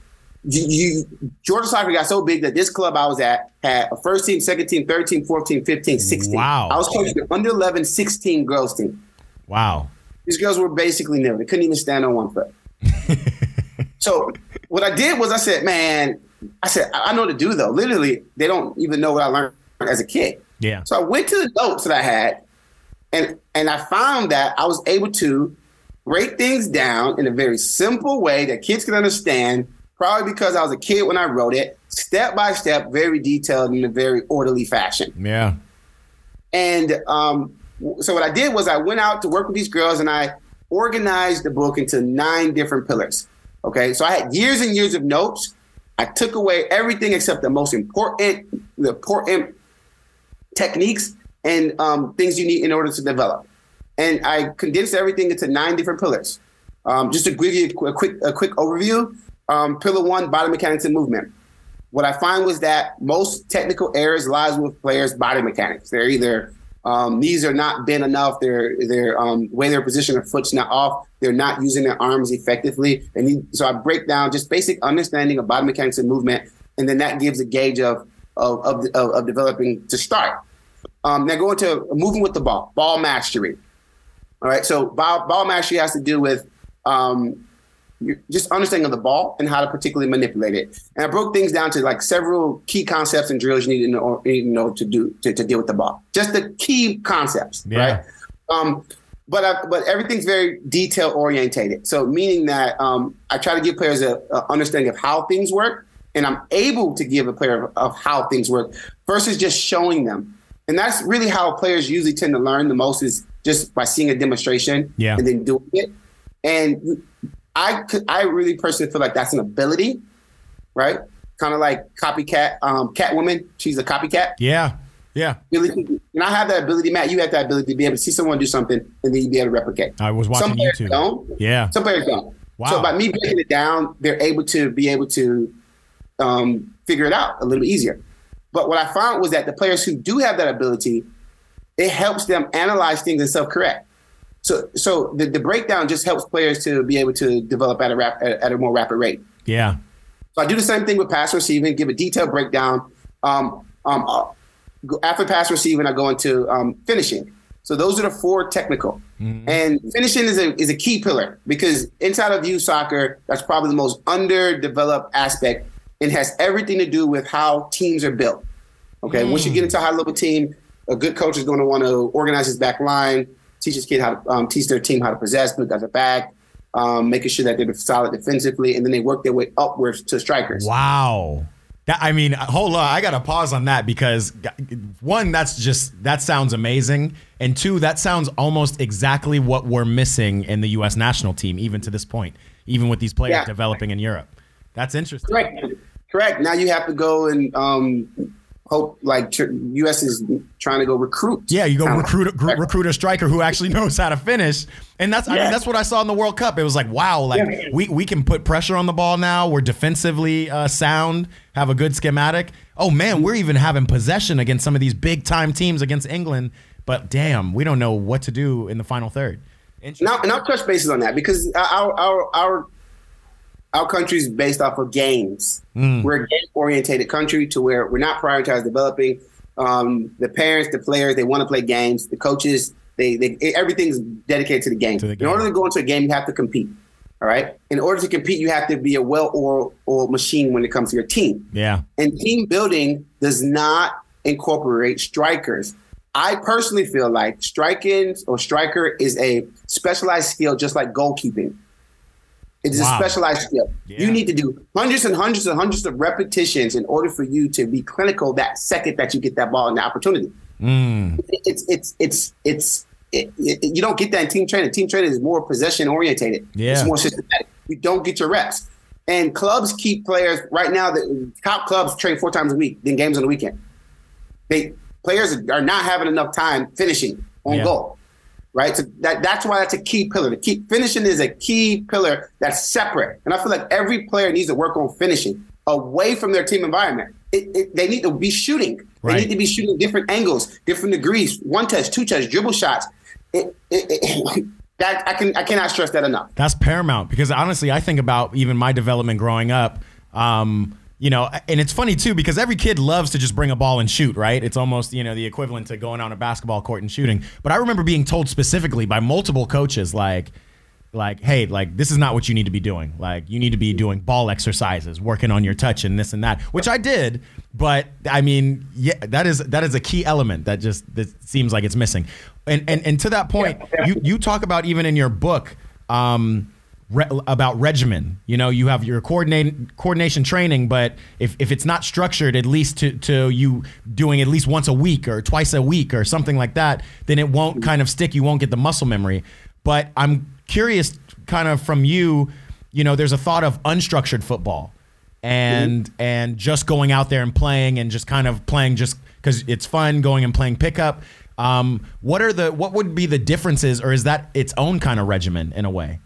you, you Georgia soccer got so big that this club I was at had a first team, second team, third team, fourth team, 15, 16. Wow. I was coaching the under 11, 16 girls team. Wow. These girls were basically never. They couldn't even stand on one foot. so what I did was I said, man, I said, I know what to do though. Literally, they don't even know what I learned as a kid. Yeah. So I went to the notes that I had and and I found that I was able to break things down in a very simple way that kids can understand probably because I was a kid when I wrote it, step by step, very detailed in a very orderly fashion. Yeah. And um, so what I did was I went out to work with these girls and I organized the book into nine different pillars. Okay, so I had years and years of notes. I took away everything except the most important, the important techniques and um, things you need in order to develop. And I condensed everything into nine different pillars. Um, just to give you a quick, a quick overview, um, pillar one, body mechanics and movement. What I find was that most technical errors lies with players' body mechanics. They're either um, knees are not bent enough. Their their um, way their position of foot's not off. They're not using their arms effectively. And you, so I break down just basic understanding of body mechanics and movement, and then that gives a gauge of of of, of, of developing to start. Um, now going to moving with the ball, ball mastery. All right, so ball, ball mastery has to do with um, just understanding of the ball and how to particularly manipulate it. And I broke things down to like several key concepts and drills you need to know, to, know to do to, to, deal with the ball. Just the key concepts, yeah. right? Um, but I, but everything's very detail orientated. So meaning that um, I try to give players a, a, understanding of how things work, and I'm able to give a player of, of how things work versus just showing them. And that's really how players usually tend to learn the most is just by seeing a demonstration yeah. and then doing it. And I could, I really personally feel like that's an ability, right? Kind of like copycat, um, Catwoman. She's a copycat. Yeah, yeah. And I have that ability, Matt. You have that ability to be able to see someone do something and then you be able to replicate. I was watching Some players YouTube. Don't. Yeah. Some players don't. Wow. So by me breaking it down, they're able to be able to um, figure it out a little bit easier. But what I found was that the players who do have that ability, it helps them analyze things and self-correct. So, so the, the breakdown just helps players to be able to develop at a rap, at, at a more rapid rate. Yeah. So I do the same thing with pass receiving, give a detailed breakdown. Um, um, uh, after pass receiving, I go into um, finishing. So those are the four technical. Mm-hmm. And finishing is a, is a key pillar because inside of youth soccer, that's probably the most underdeveloped aspect and has everything to do with how teams are built. Okay, mm. once you get into a high level team, a good coach is going to want to organize his back line, teach his kid how to um, teach their team how to possess, put guys back, um, making sure that they're solid defensively, and then they work their way upwards to strikers. Wow. That, I mean, hold on. I got to pause on that because one, that's just that sounds amazing, and two, that sounds almost exactly what we're missing in the U.S. national team, even to this point, even with these players yeah. developing in Europe. That's interesting. Correct. Correct. Now you have to go and um, hope like tr- U.S. is trying to go recruit. Yeah, you go recruit gr- recruit a striker who actually knows how to finish, and that's yeah. I mean that's what I saw in the World Cup. It was like wow, like yeah. we we can put pressure on the ball now. We're defensively uh, sound, have a good schematic. Oh man, we're even having possession against some of these big time teams against England. But damn, we don't know what to do in the final third. Now, and I'll touch bases on that because our our our our country is based off of games. Mm. We're a game oriented country to where we're not prioritized developing. Um, the parents, the players, they want to play games. The coaches, they, they everything's dedicated to the game. To the game. In order to go into a game, you have to compete. All right. In order to compete, you have to be a well-oiled machine when it comes to your team. Yeah. And team building does not incorporate strikers. I personally feel like striking or striker is a specialized skill, just like goalkeeping. It is wow. a specialized skill. Yeah. You need to do hundreds and hundreds and hundreds of repetitions in order for you to be clinical that second that you get that ball and the opportunity. Mm. It's it's it's it's it, it, you don't get that in team training. Team training is more possession orientated. Yeah. It's more systematic. You don't get your reps. And clubs keep players right now. The top clubs train four times a week, then games on the weekend. They players are not having enough time finishing on Yeah. goal, right? So that that's why that's a key pillar. The key finishing is a key pillar that's separate, and I feel like every player needs to work on finishing away from their team environment. It, it, they need to be shooting. Right. They need to be shooting different angles, different degrees, one touch, two touch, dribble shots. It, it, it, that I can I cannot stress that enough. That's paramount because honestly, I think about even my development growing up. Um, you know, and it's funny too because every kid loves to just bring a ball and shoot, right? It's almost you know the equivalent to going on a basketball court and shooting. But I remember being told specifically by multiple coaches, like, like, hey, like this is not what you need to be doing. Like you need to be doing ball exercises, working on your touch and this and that, which I did. But I mean, yeah, that is that is a key element that just that seems like it's missing. And and and to that point, you you talk about even in your book. Um, re- about regimen. You know, you have your coordinate coordination training, but if, if it's not structured, at least to, to you doing at least once a week or twice a week or something like that, then it won't kind of stick. You won't get the muscle memory. But I'm curious, kind of from you. You know, there's a thought of unstructured football and and just going out there and playing and just kind of playing just because it's fun going and playing pickup. Um, what are the what would be the differences, or is that its own kind of regimen in a way?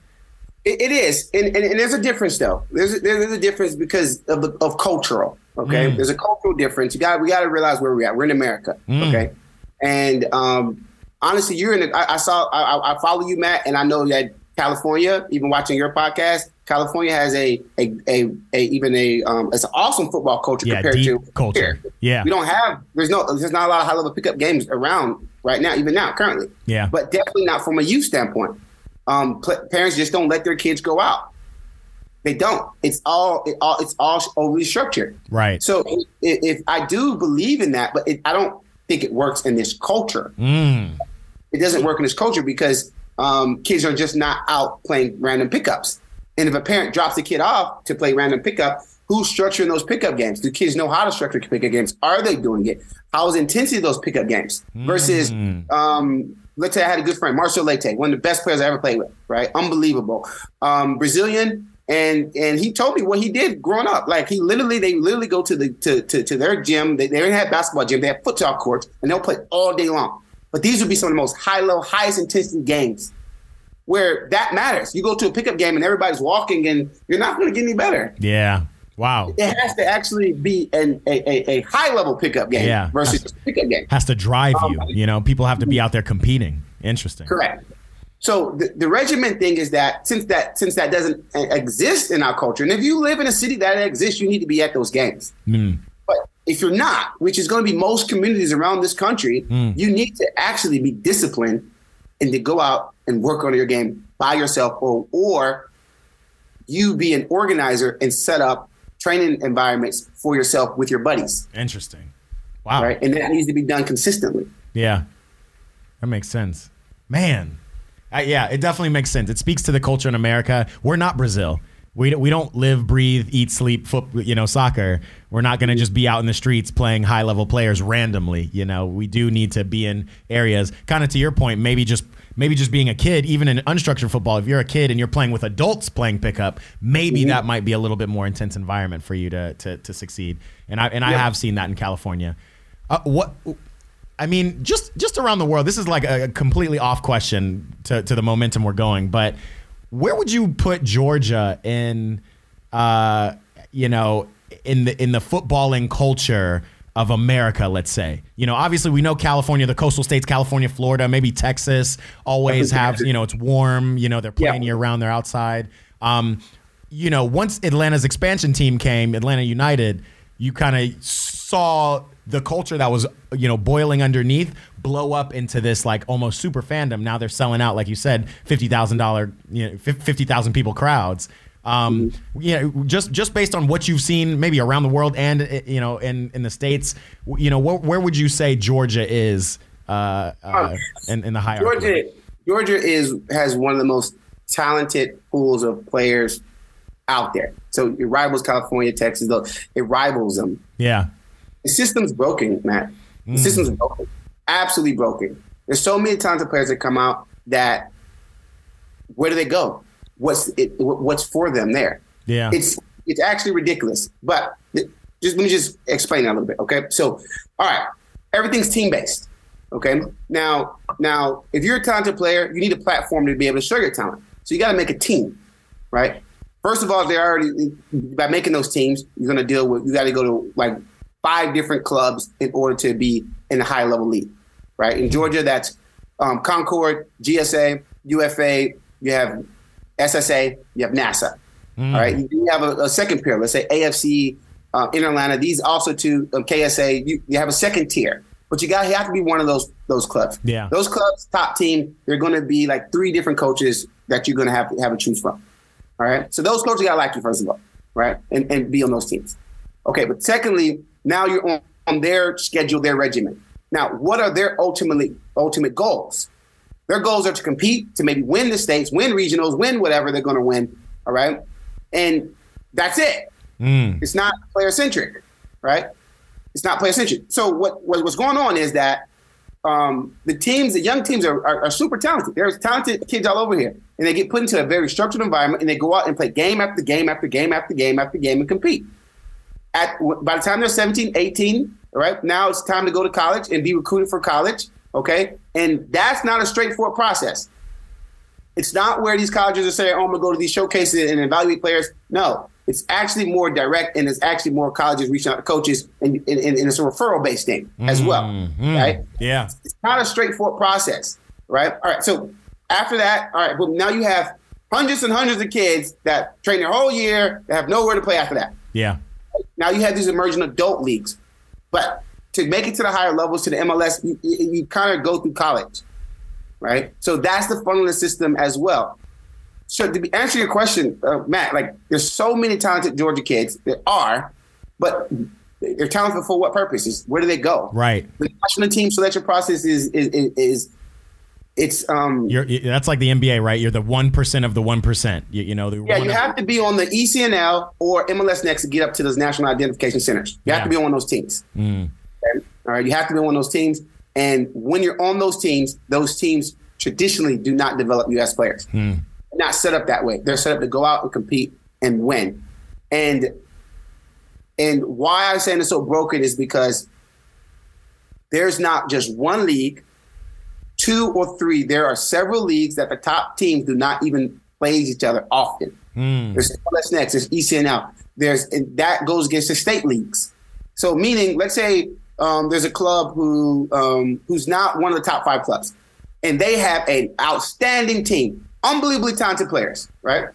It, it is, and, and, and there's a difference though. There's a, there's a difference because of the, of cultural. Okay, Mm. there's a cultural difference. You got we got to realize where we're at. We're in America. Mm. Okay, and um, honestly, you're in. The, I, I saw. I, I- follow you, Matt, and I know that California. Even watching your podcast, California has a a, a, a even a um, it's an awesome football culture Yeah, compared to culture. here. Yeah. we don't have. There's no. There's not a lot of high level pickup games around right now, even now, currently Yeah. but definitely not from a youth standpoint. Um, pl- parents just don't let their kids go out. They don't. It's all, it all it's all overly structured. Right. So if, if I do believe in that, but it, I don't think it works in this culture. Mm. It doesn't work in this culture because um, kids are just not out playing random pickups. And if a parent drops a kid off to play random pickup, who's structuring those pickup games? Do kids know how to structure pickup games? Are they doing it? How is intensity of those pickup games versus? Um, let's say I had a good friend, Marcel Leite, one of the best players I ever played with. Right, unbelievable, um, Brazilian, and and he told me what he did growing up. Like he literally, they literally go to the to to, to their gym. They, they didn't have basketball gym. They have football courts, and they'll play all day long. But these would be some of the most high level, highest intensity games where that matters. You go to a pickup game and everybody's walking, and you're not going to get any better. Yeah. Wow. It has to actually be an, a, a, a high level pickup game Yeah. versus a pickup game. Has to drive you. You know, people have to be out there competing. Interesting. Correct. So the, the regiment thing is that since that since that doesn't exist in our culture, and if you live in a city that exists, you need to be at those games. Mm. But if you're not, which is going to be most communities around this country, you need to actually be disciplined and to go out and work on your game by yourself, or or you be an organizer and set up training environments for yourself with your buddies, Interesting. Wow. right? And that needs to be done consistently. Yeah. That makes sense. Man. Uh, yeah, it definitely makes sense. It speaks to the culture in America. We're not Brazil. We, we don't live, breathe, eat, sleep, foot, you know, soccer. We're not going to just be out in the streets playing high level players randomly. You know, we do need to be in areas. Kind of to your point, maybe just maybe just being a kid, even in unstructured football. If you're a kid and you're playing with adults playing pickup, maybe that might be a little bit more intense environment for you to to, to succeed. And I and I have seen that in California. Uh, what I mean, just just around the world. This is like a, a completely off question to, to the momentum we're going, but where would you put Georgia in, uh, you know, in the in the footballing culture of America? Let's say, you know, obviously we know California, the coastal states, California, Florida, maybe Texas, always have, you know, it's warm. You know, they're playing Yeah. year round. They're outside. Um, you know, once Atlanta's expansion team came, Atlanta United, you kind of saw the culture that was, you know, boiling underneath blow up into this like almost super fandom. Now they're selling out, like you said, fifty thousand dollar, you know, fifty thousand people crowds. Um, you know, just just based on what you've seen, maybe around the world and uh, you know, in in the states, you know, where, where would you say Georgia is uh, uh, in, in the hierarchy? Georgia, Georgia is has one of the most talented pools of players out there. So it rivals California, Texas. Though it rivals them. Yeah. The system's broken, Matt. The Mm. system's broken, absolutely broken. There's so many talented players that come out that where do they go? What's it, what's for them there? Yeah, it's it's actually ridiculous. But just let me just explain that a little bit. Okay, so all right, everything's team based. Okay, now now if you're a talented player, you need a platform to be able to show your talent. So you got to make a team, right? First of all, they're already by making those teams, you're going to deal with. You got to go to like five different clubs in order to be in a high level league, right? In Georgia, that's um, Concorde, GSA, UFA. You have SSA. You have NASA. Mm. All right. You have a, a, second pair. Let's say AFC, uh, in Atlanta. These also to um, KSA. You, you have a second tier but you got you have to be one of those those clubs. Yeah, those clubs, top team, they're going to be like three different coaches that you're going to have to have to choose from. All right, so those coaches got to like you first of all, right, and and be on those teams. Okay, but secondly, now you're on, on their schedule, their regimen. Now, what are their ultimately ultimate goals? Their goals are to compete, to maybe win the states, win regionals, win whatever they're going to win. All right, and that's it. Mm. It's not player centric, right? It's not player centric. So what, what what's going on is that um, the teams, the young teams are, are, are, super talented. There's talented kids all over here, and they get put into a very structured environment, and they go out and play game after game after game after game after game and compete. At by the time they're 17, 18, all right, now it's time to go to college and be recruited for college. Okay, and that's not a straightforward process. It's not where these colleges are saying, "Oh, I'm gonna go to these showcases and evaluate players." No, it's actually more direct, and it's actually more colleges reaching out to coaches, and, and, and it's a referral based thing as well, mm-hmm. right? Yeah, it's not a straightforward process, right? All right, so after that, all right, well now you have hundreds and hundreds of kids that train their whole year that have nowhere to play after that. Yeah. Now you have these emerging adult leagues, but to make it to the higher levels, to the MLS, you, you kind of go through college, right? So that's the funneling system as well. So to answer your question, uh, Matt, like there's so many talented Georgia kids. There are, but they're talented for what purposes? Where do they go? Right. The national team selection process is is is, is it's um. You're, that's like the NBA, right? You're the one percent of the one percent. You, you, know. The yeah, you have to be on the ECNL or MLS Next to get up to those national identification centers. You yeah. have to be on one of those teams. Mm. Okay? All right, you have to be on one of those teams. And when you're on those teams, those teams traditionally do not develop U.S. players. Mm not set up that way. They're set up to go out and compete and win. And and why I'm saying it's so broken is because there's not just one league, two or three. There are several leagues that the top teams do not even play each other often. Mm. There's MLS Next, there's ECNL. There's and that goes against the state leagues. So meaning, let's say um, there's a club who um, who's not one of the top five clubs, and they have an outstanding team unbelievably talented players, right?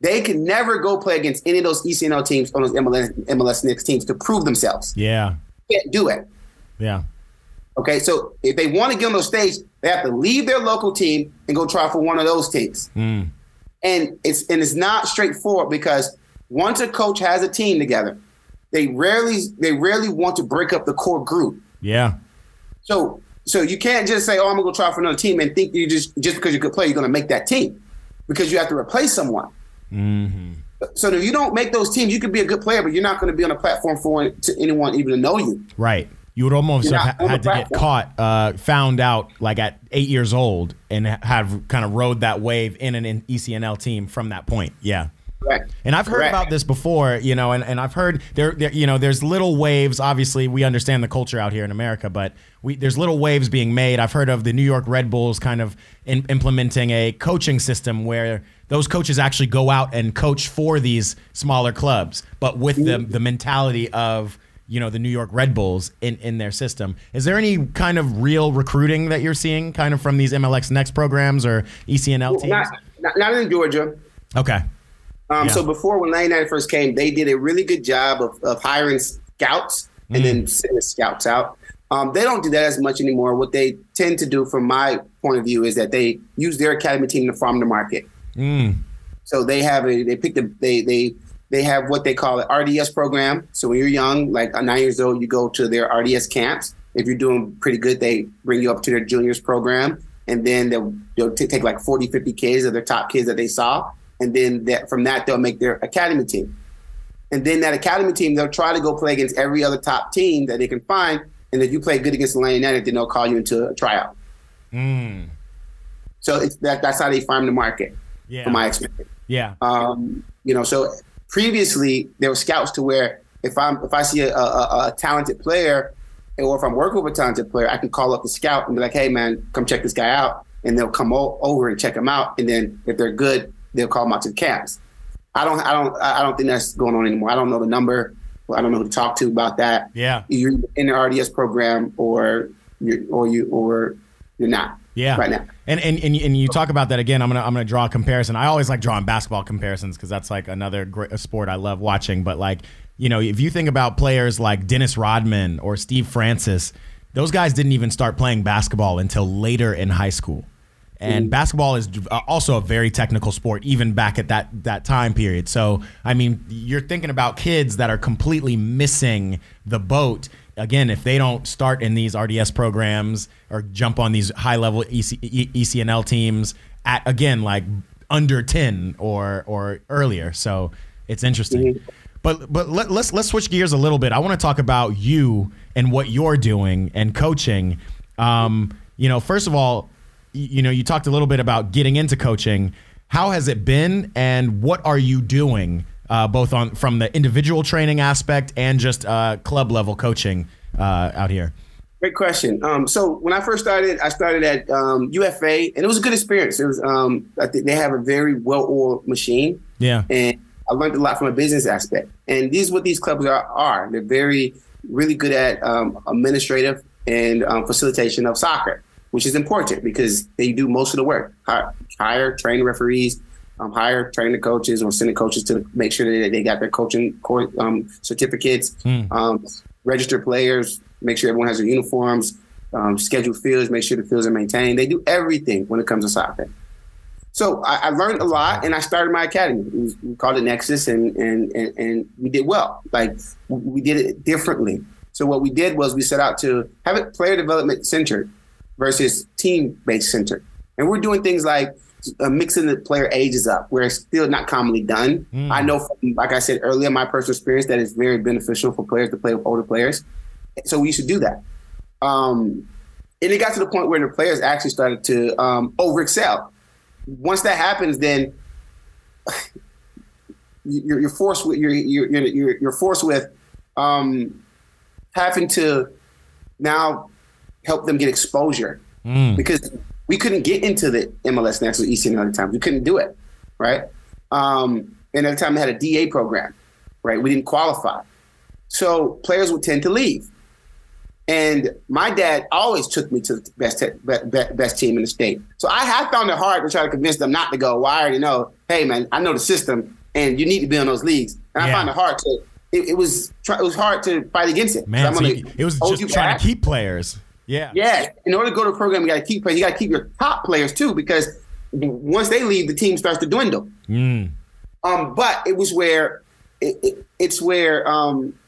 They can never go play against any of those ECNL teams on those MLS, MLS Next teams to prove themselves. Yeah. Can't do it. Yeah. Okay, so if they want to get on those stage, they have to leave their local team and go try for one of those teams. Mm. And it's and it's not straightforward because once a coach has a team together, they rarely they rarely want to break up the core group. Yeah. So so you can't just say, "Oh, I'm gonna go try for another team," and think you just just because you could play, you're gonna make that team, because you have to replace someone. Mm-hmm. So if you don't make those teams, you could be a good player, but you're not going to be on a platform for to anyone even to know you. Right. You would almost have had to get caught, uh, found out like at eight years old, and have kind of rode that wave in an ECNL team from that point. Yeah. Correct. And I've heard Correct. about this before, you know, and, and I've heard there, there, you know, there's little waves. Obviously, we understand the culture out here in America, but we, there's little waves being made. I've heard of the New York Red Bulls kind of in, implementing a coaching system where those coaches actually go out and coach for these smaller clubs, but with the, the mentality of, you know, the New York Red Bulls in, in their system. Is there any kind of real recruiting that you're seeing kind of from these MLS Next programs or ECNL teams? Not, not, not in Georgia. Okay. Um, yeah. So before when 99 first came, they did a really good job of, of hiring scouts and mm. then sending scouts out. Um, they don't do that as much anymore. What they tend to do, from my point of view, is that they use their academy team to farm the market. Mm. So they have a they pick the they they they have what they call an RDS program. So when you're young, like nine years old, you go to their RDS camps. If you're doing pretty good, they bring you up to their juniors program, and then they'll, they'll t- take like 40, 50 kids of their top kids that they saw, and then that from that they'll make their academy team. And then that academy team, they'll try to go play against every other top team that they can find. And if you play good against Atlanta United, then they'll call you into a tryout. Mm. So it's that that's how they farm the market. Yeah. From my experience. Yeah. Um, you know, so previously there were scouts to where if I'm if I see a, a, a talented player, or if I'm working with a talented player, I can call up the scout and be like, "Hey, man, come check this guy out," and they'll come o- over and check him out, and then if they're good, they'll call him out to the camps. I don't, I don't, I don't think that's going on anymore. I don't know the number. I don't know who to talk to about that. Yeah. You're in the RDS program, or you, or you, or you're not. Yeah. Right now. And, and and and you talk about that again. I'm gonna I'm gonna draw a comparison. I always like drawing basketball comparisons because that's like another great sport I love watching. But like you know, if you think about players like Dennis Rodman or Steve Francis, those guys didn't even start playing basketball until later in high school. And basketball is also a very technical sport, even back at that that time period. So, I mean, you're thinking about kids that are completely missing the boat. Again, if they don't start in these RDS programs or jump on these high level EC, ECNL teams at again like under ten or or earlier, so it's interesting. But but let, let's let's switch gears a little bit. I want to talk about you and what you're doing and coaching. Um, you know, first of all, you know, you talked a little bit about getting into coaching. How has it been, and what are you doing, uh, both on from the individual training aspect and just uh, club level coaching uh, out here? Great question. Um, so when I first started, I started at um, UFA, and it was a good experience. It was, um, I think they have a very well-oiled machine, Yeah, and I learned a lot from a business aspect. And these what these clubs are. are. They're very, really good at um, administrative and um, facilitation of soccer, which is important because they do most of the work. Hire, hire train referees, um, hire train the coaches, or send the coaches to make sure that they got their coaching um, certificates, um, register players, make sure everyone has their uniforms, um, schedule fields, make sure the fields are maintained. They do everything when it comes to soccer. So I, I learned a lot, and I started my academy. Was- we called it Nexus, and and and, and we did well. Like we we did it differently. So what we did was we set out to have it player development centered versus team based centered, and we're doing things like uh, mixing the player ages up, where it's still not commonly done. I know, from, like I said earlier, my personal experience that it's very beneficial for players to play with older players. So we should do that. Um, and it got to the point where the players actually started to um, over excel once that happens, then you're, you're forced with you're, you're you're you're forced with um, having to now help them get exposure because we couldn't get into the MLS Nexus ECN other times. We couldn't do it, right? Um, and at the time they had a DA program, right? We didn't qualify, so players would tend to leave. And my dad always took me to the best te- be- be- best team in the state. So I have found it hard to try to convince them not to go. Well, I already know, hey man, I know the system, and you need to be in those leagues. And I Yeah. found it hard to. It, it was it was hard to fight against it. man, I'm so gonna you- it was just trying back. to keep players. Yeah, Yeah, in order to go to a program, you got to keep players. You got to keep your top players too, because once they leave, the team starts to dwindle. Mm. Um, but it was where it, it, it's where um,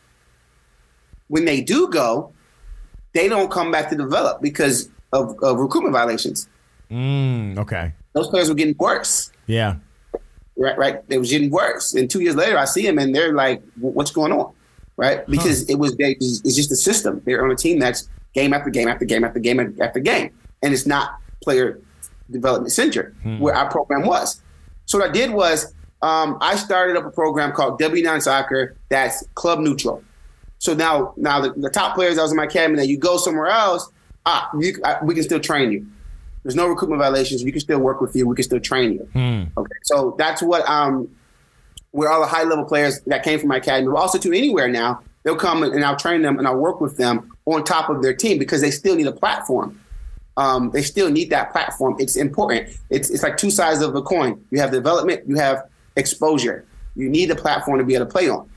when they do go, they don't come back to develop because of, of recruitment violations. Mm, okay. Those players were getting worse. Yeah. Right, right. They was getting worse. And two years later, I see them, and they're like, "What's going on?" Right? Because it was they, it's just a system. They're on a team that's game after game after game after game after game, and it's not player development centered where our program was. So what I did was um, I started up a program called W9 Soccer that's club neutral. So now, now the, the top players that was in my academy, that you go somewhere else, ah, you, I, we can still train you. There's no recruitment violations. We can still work with you. We can still train you. Okay, so that's what um, where all the high level players that came from my academy, but also to anywhere now, they'll come and I'll train them and I'll work with them on top of their team because they still need a platform. Um, they still need that platform. It's important. It's it's like two sides of a coin. You have development, you have exposure. You need a platform to be able to play on.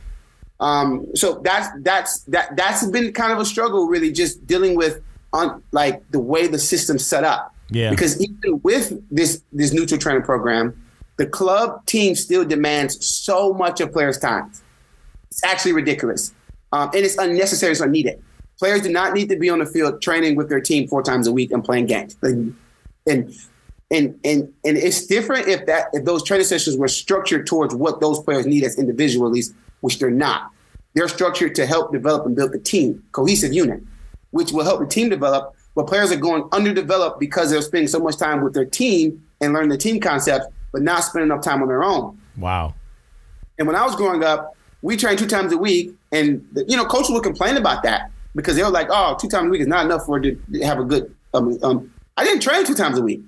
Um, so that's that's that that's been kind of a struggle, really, just dealing with on like the way the system's set up. Yeah. Because even with this this neutral training program, the club team still demands so much of players' time. It's actually ridiculous, um, and it's unnecessary. It's unneeded. Players do not need to be on the field training with their team four times a week and playing games. Like, and and and and it's different if that if those training sessions were structured towards what those players need as individuals, which they're not. They're structured to help develop and build the team, cohesive unit, which will help the team develop, but players are going underdeveloped because they're spending so much time with their team and learning the team concepts, but not spending enough time on their own. Wow. And when I was growing up, we train two times a week, and you know, coaches would complain about that because they were like, "Oh, two times a week is not enough for to have a good." Um, um, I didn't train two times a week.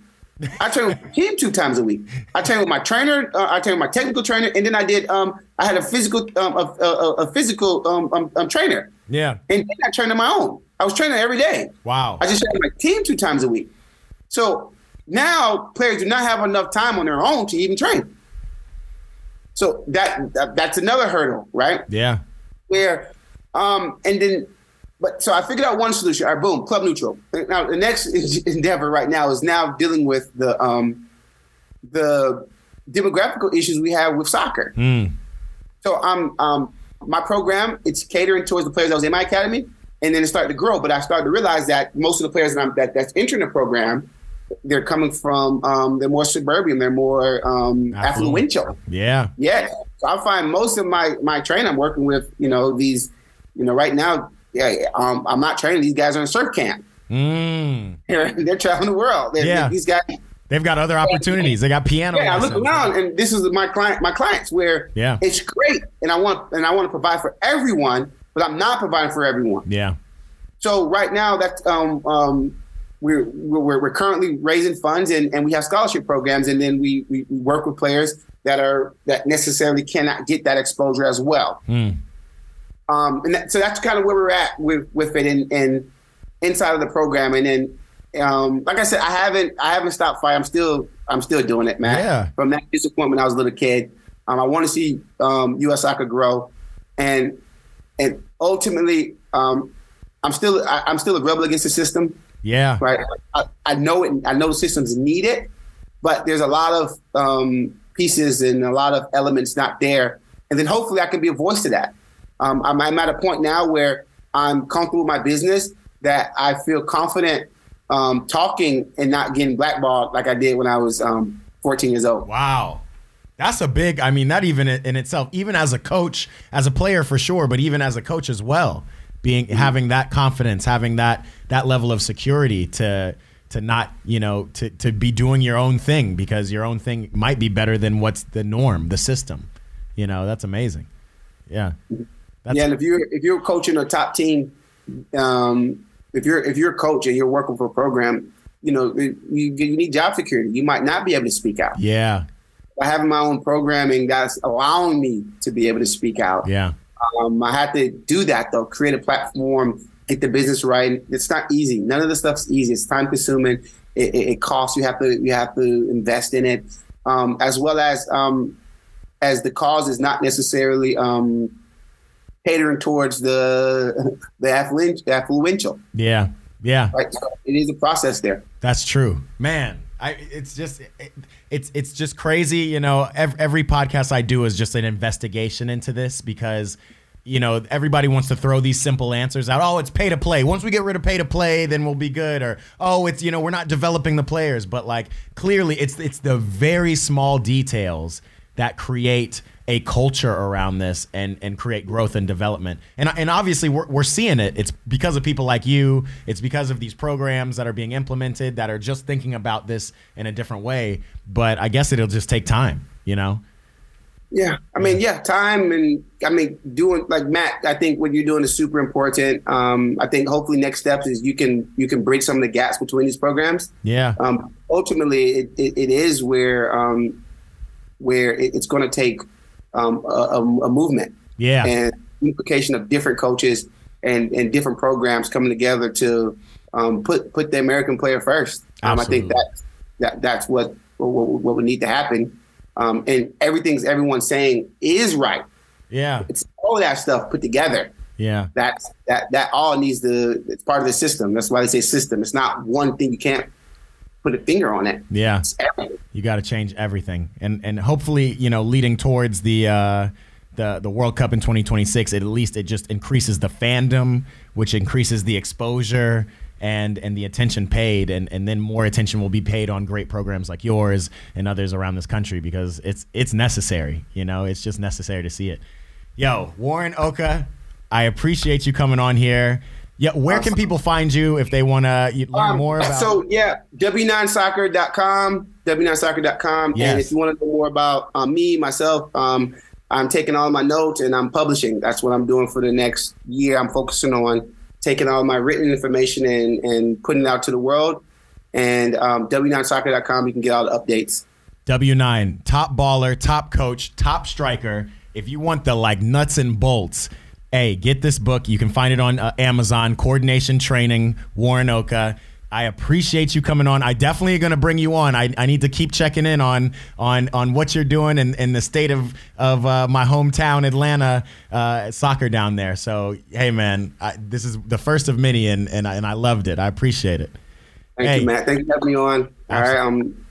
I trained with him two times a week. I trained with my trainer. Uh, I trained with my technical trainer, and then I did. Um, I had a physical, um, a, a, a physical um, um, um, trainer. Yeah. And then I trained on my own. I was training every day. Wow. I just trained my team two times a week. So now players do not have enough time on their own to even train. So that, that that's another hurdle, right? Yeah. Where, um, and then but so I figured out one solution. All right, boom, club neutral. Now the next endeavor right now is now dealing with the um, the demographical issues we have with soccer. Mm. So I'm um, my program it's catering towards the players that was in my academy, and then it started to grow. But I started to realize that most of the players that I'm that, that's entering the program, they're coming from um, they're more suburban, they're more um, affluential. Yeah, yeah. So I find most of my my training I'm working with, you know, these, you know, right now yeah, um, I'm not training. These guys are in surf camp. Mm. They're, they're traveling the world. They're, yeah. These guys. They've got other opportunities. They got piano. Yeah, I look around, and this is my client, my clients, where yeah. it's great, and I want and I want to provide for everyone, but I'm not providing for everyone. Yeah. So right now, that's um, um, we're, we're we're currently raising funds, and, and we have scholarship programs, and then we, we, we work with players that are that necessarily cannot get that exposure as well. Mm. Um, and that, so that's kind of where we're at with with it in, in inside of the program. And then, um, like I said, I haven't I haven't stopped fighting. I'm still I'm still doing it, man. Yeah. From that disappointment, I was a little kid. Um, I want to see um, U.S. soccer grow, and and ultimately, um, I'm still I, am still a rebel against the system. Yeah. Right. I, I know it. I know the systems need it, but there's a lot of um, pieces and a lot of elements not there. And then hopefully, I can be a voice to that. Um, I'm, I'm, at a point now where I'm comfortable with my business that I feel confident um, talking and not getting blackballed like I did when I was um, 14 years old. Wow. That's a big, I mean, that even in itself, even as a coach, as a player for sure, but even as a coach as well, being mm-hmm. having that confidence, having that that level of security to to not, you know, to to be doing your own thing because your own thing might be better than what's the norm, the system. You know, that's amazing. Yeah. That's yeah, and if you're if you're coaching a top team, um, if you're if you're a coach and you're working for a program, you know you, you need job security. You might not be able to speak out. Yeah. By having my own programming, that's allowing me to be able to speak out. Yeah. Um, I had to do that though. Create a platform, get the business right. It's not easy. None of the stuff's easy. It's time consuming. It, it, it costs. You have to you have to invest in it, um, as well as um, as the cause is not necessarily um, catering towards the the affluential. Yeah, yeah. Right. So it is a process there. That's true, man. I, it's just it, it's it's just crazy, you know. Every, every podcast I do is just an investigation into this because you know everybody wants to throw these simple answers out. Oh, it's pay to play. Once we get rid of pay to play, then we'll be good. Or oh, it's you know we're not developing the players. But like clearly, it's it's the very small details that create a culture around this and and create growth and development. And and obviously we're we're seeing it. It's because of people like you. It's because of these programs that are being implemented that are just thinking about this in a different way. But I guess it'll just take time, you know. Yeah, I mean, yeah, time and I mean, doing like Matt. I think what you're doing is super important. Um, I think hopefully next steps is you can you can bridge some of the gaps between these programs. Yeah. Um, ultimately, it, it, it is where um, where it, it's going to take um, a, a, movement. Yeah. And implication of different coaches and, and different programs coming together to um, put put the American player first. Um, I think that that that's what what, what would need to happen. Um, and everything's everyone's saying is right. Yeah. It's all that stuff put together. Yeah. That's that that all needs to it's part of the system. That's why they say system. It's not one thing you can't put a finger on it. Yeah, you got to change everything, and and hopefully, you know, leading towards the. Uh, the, the World Cup in 2026, at least it just increases the fandom, which increases the exposure and and the attention paid, and, and then more attention will be paid on great programs like yours and others around this country because it's it's necessary. You know, it's just necessary to see it. Yo, Warren Ukah, I appreciate you coming on here. Yeah, where can people find you if they want to learn um, more about? So yeah, w9soccer.com, w9soccer.com, yes. and if you want to know more about um, me, myself, um, I'm taking all my notes and I'm publishing. That's what I'm doing for the next year. I'm focusing on taking all my written information and and putting it out to the world. And um, w9soccer.com, you can get all the updates. W9, top baller, top coach, top striker. If you want the like nuts and bolts hey, get this book. You can find it on uh, Amazon. Coordination Training, Warren Ukah. I appreciate you coming on. I definitely going to bring you on. I, I need to keep checking in on on on what you're doing and, in the state of of uh, my hometown Atlanta uh, soccer down there. So hey, man, I, this is the first of many, and and I, and I loved it. I appreciate it. Thank hey. you, Matt. Thank you for having me on. All right, um,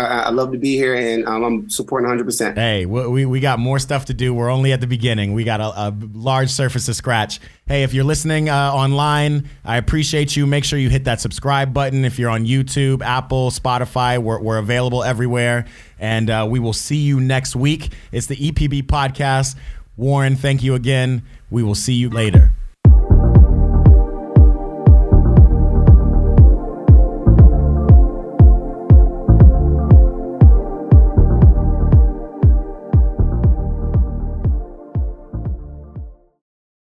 I, I, love to be here and um, I'm supporting 100%. Hey, we, we got more stuff to do. We're only at the beginning. We got a, a large surface to scratch. Hey, if you're listening uh, online, I appreciate you. Make sure you hit that subscribe button. If you're on YouTube, Apple, Spotify, we're, we're available everywhere. And uh, we will see you next week. It's the EPB podcast. Warren, thank you again. We will see you later.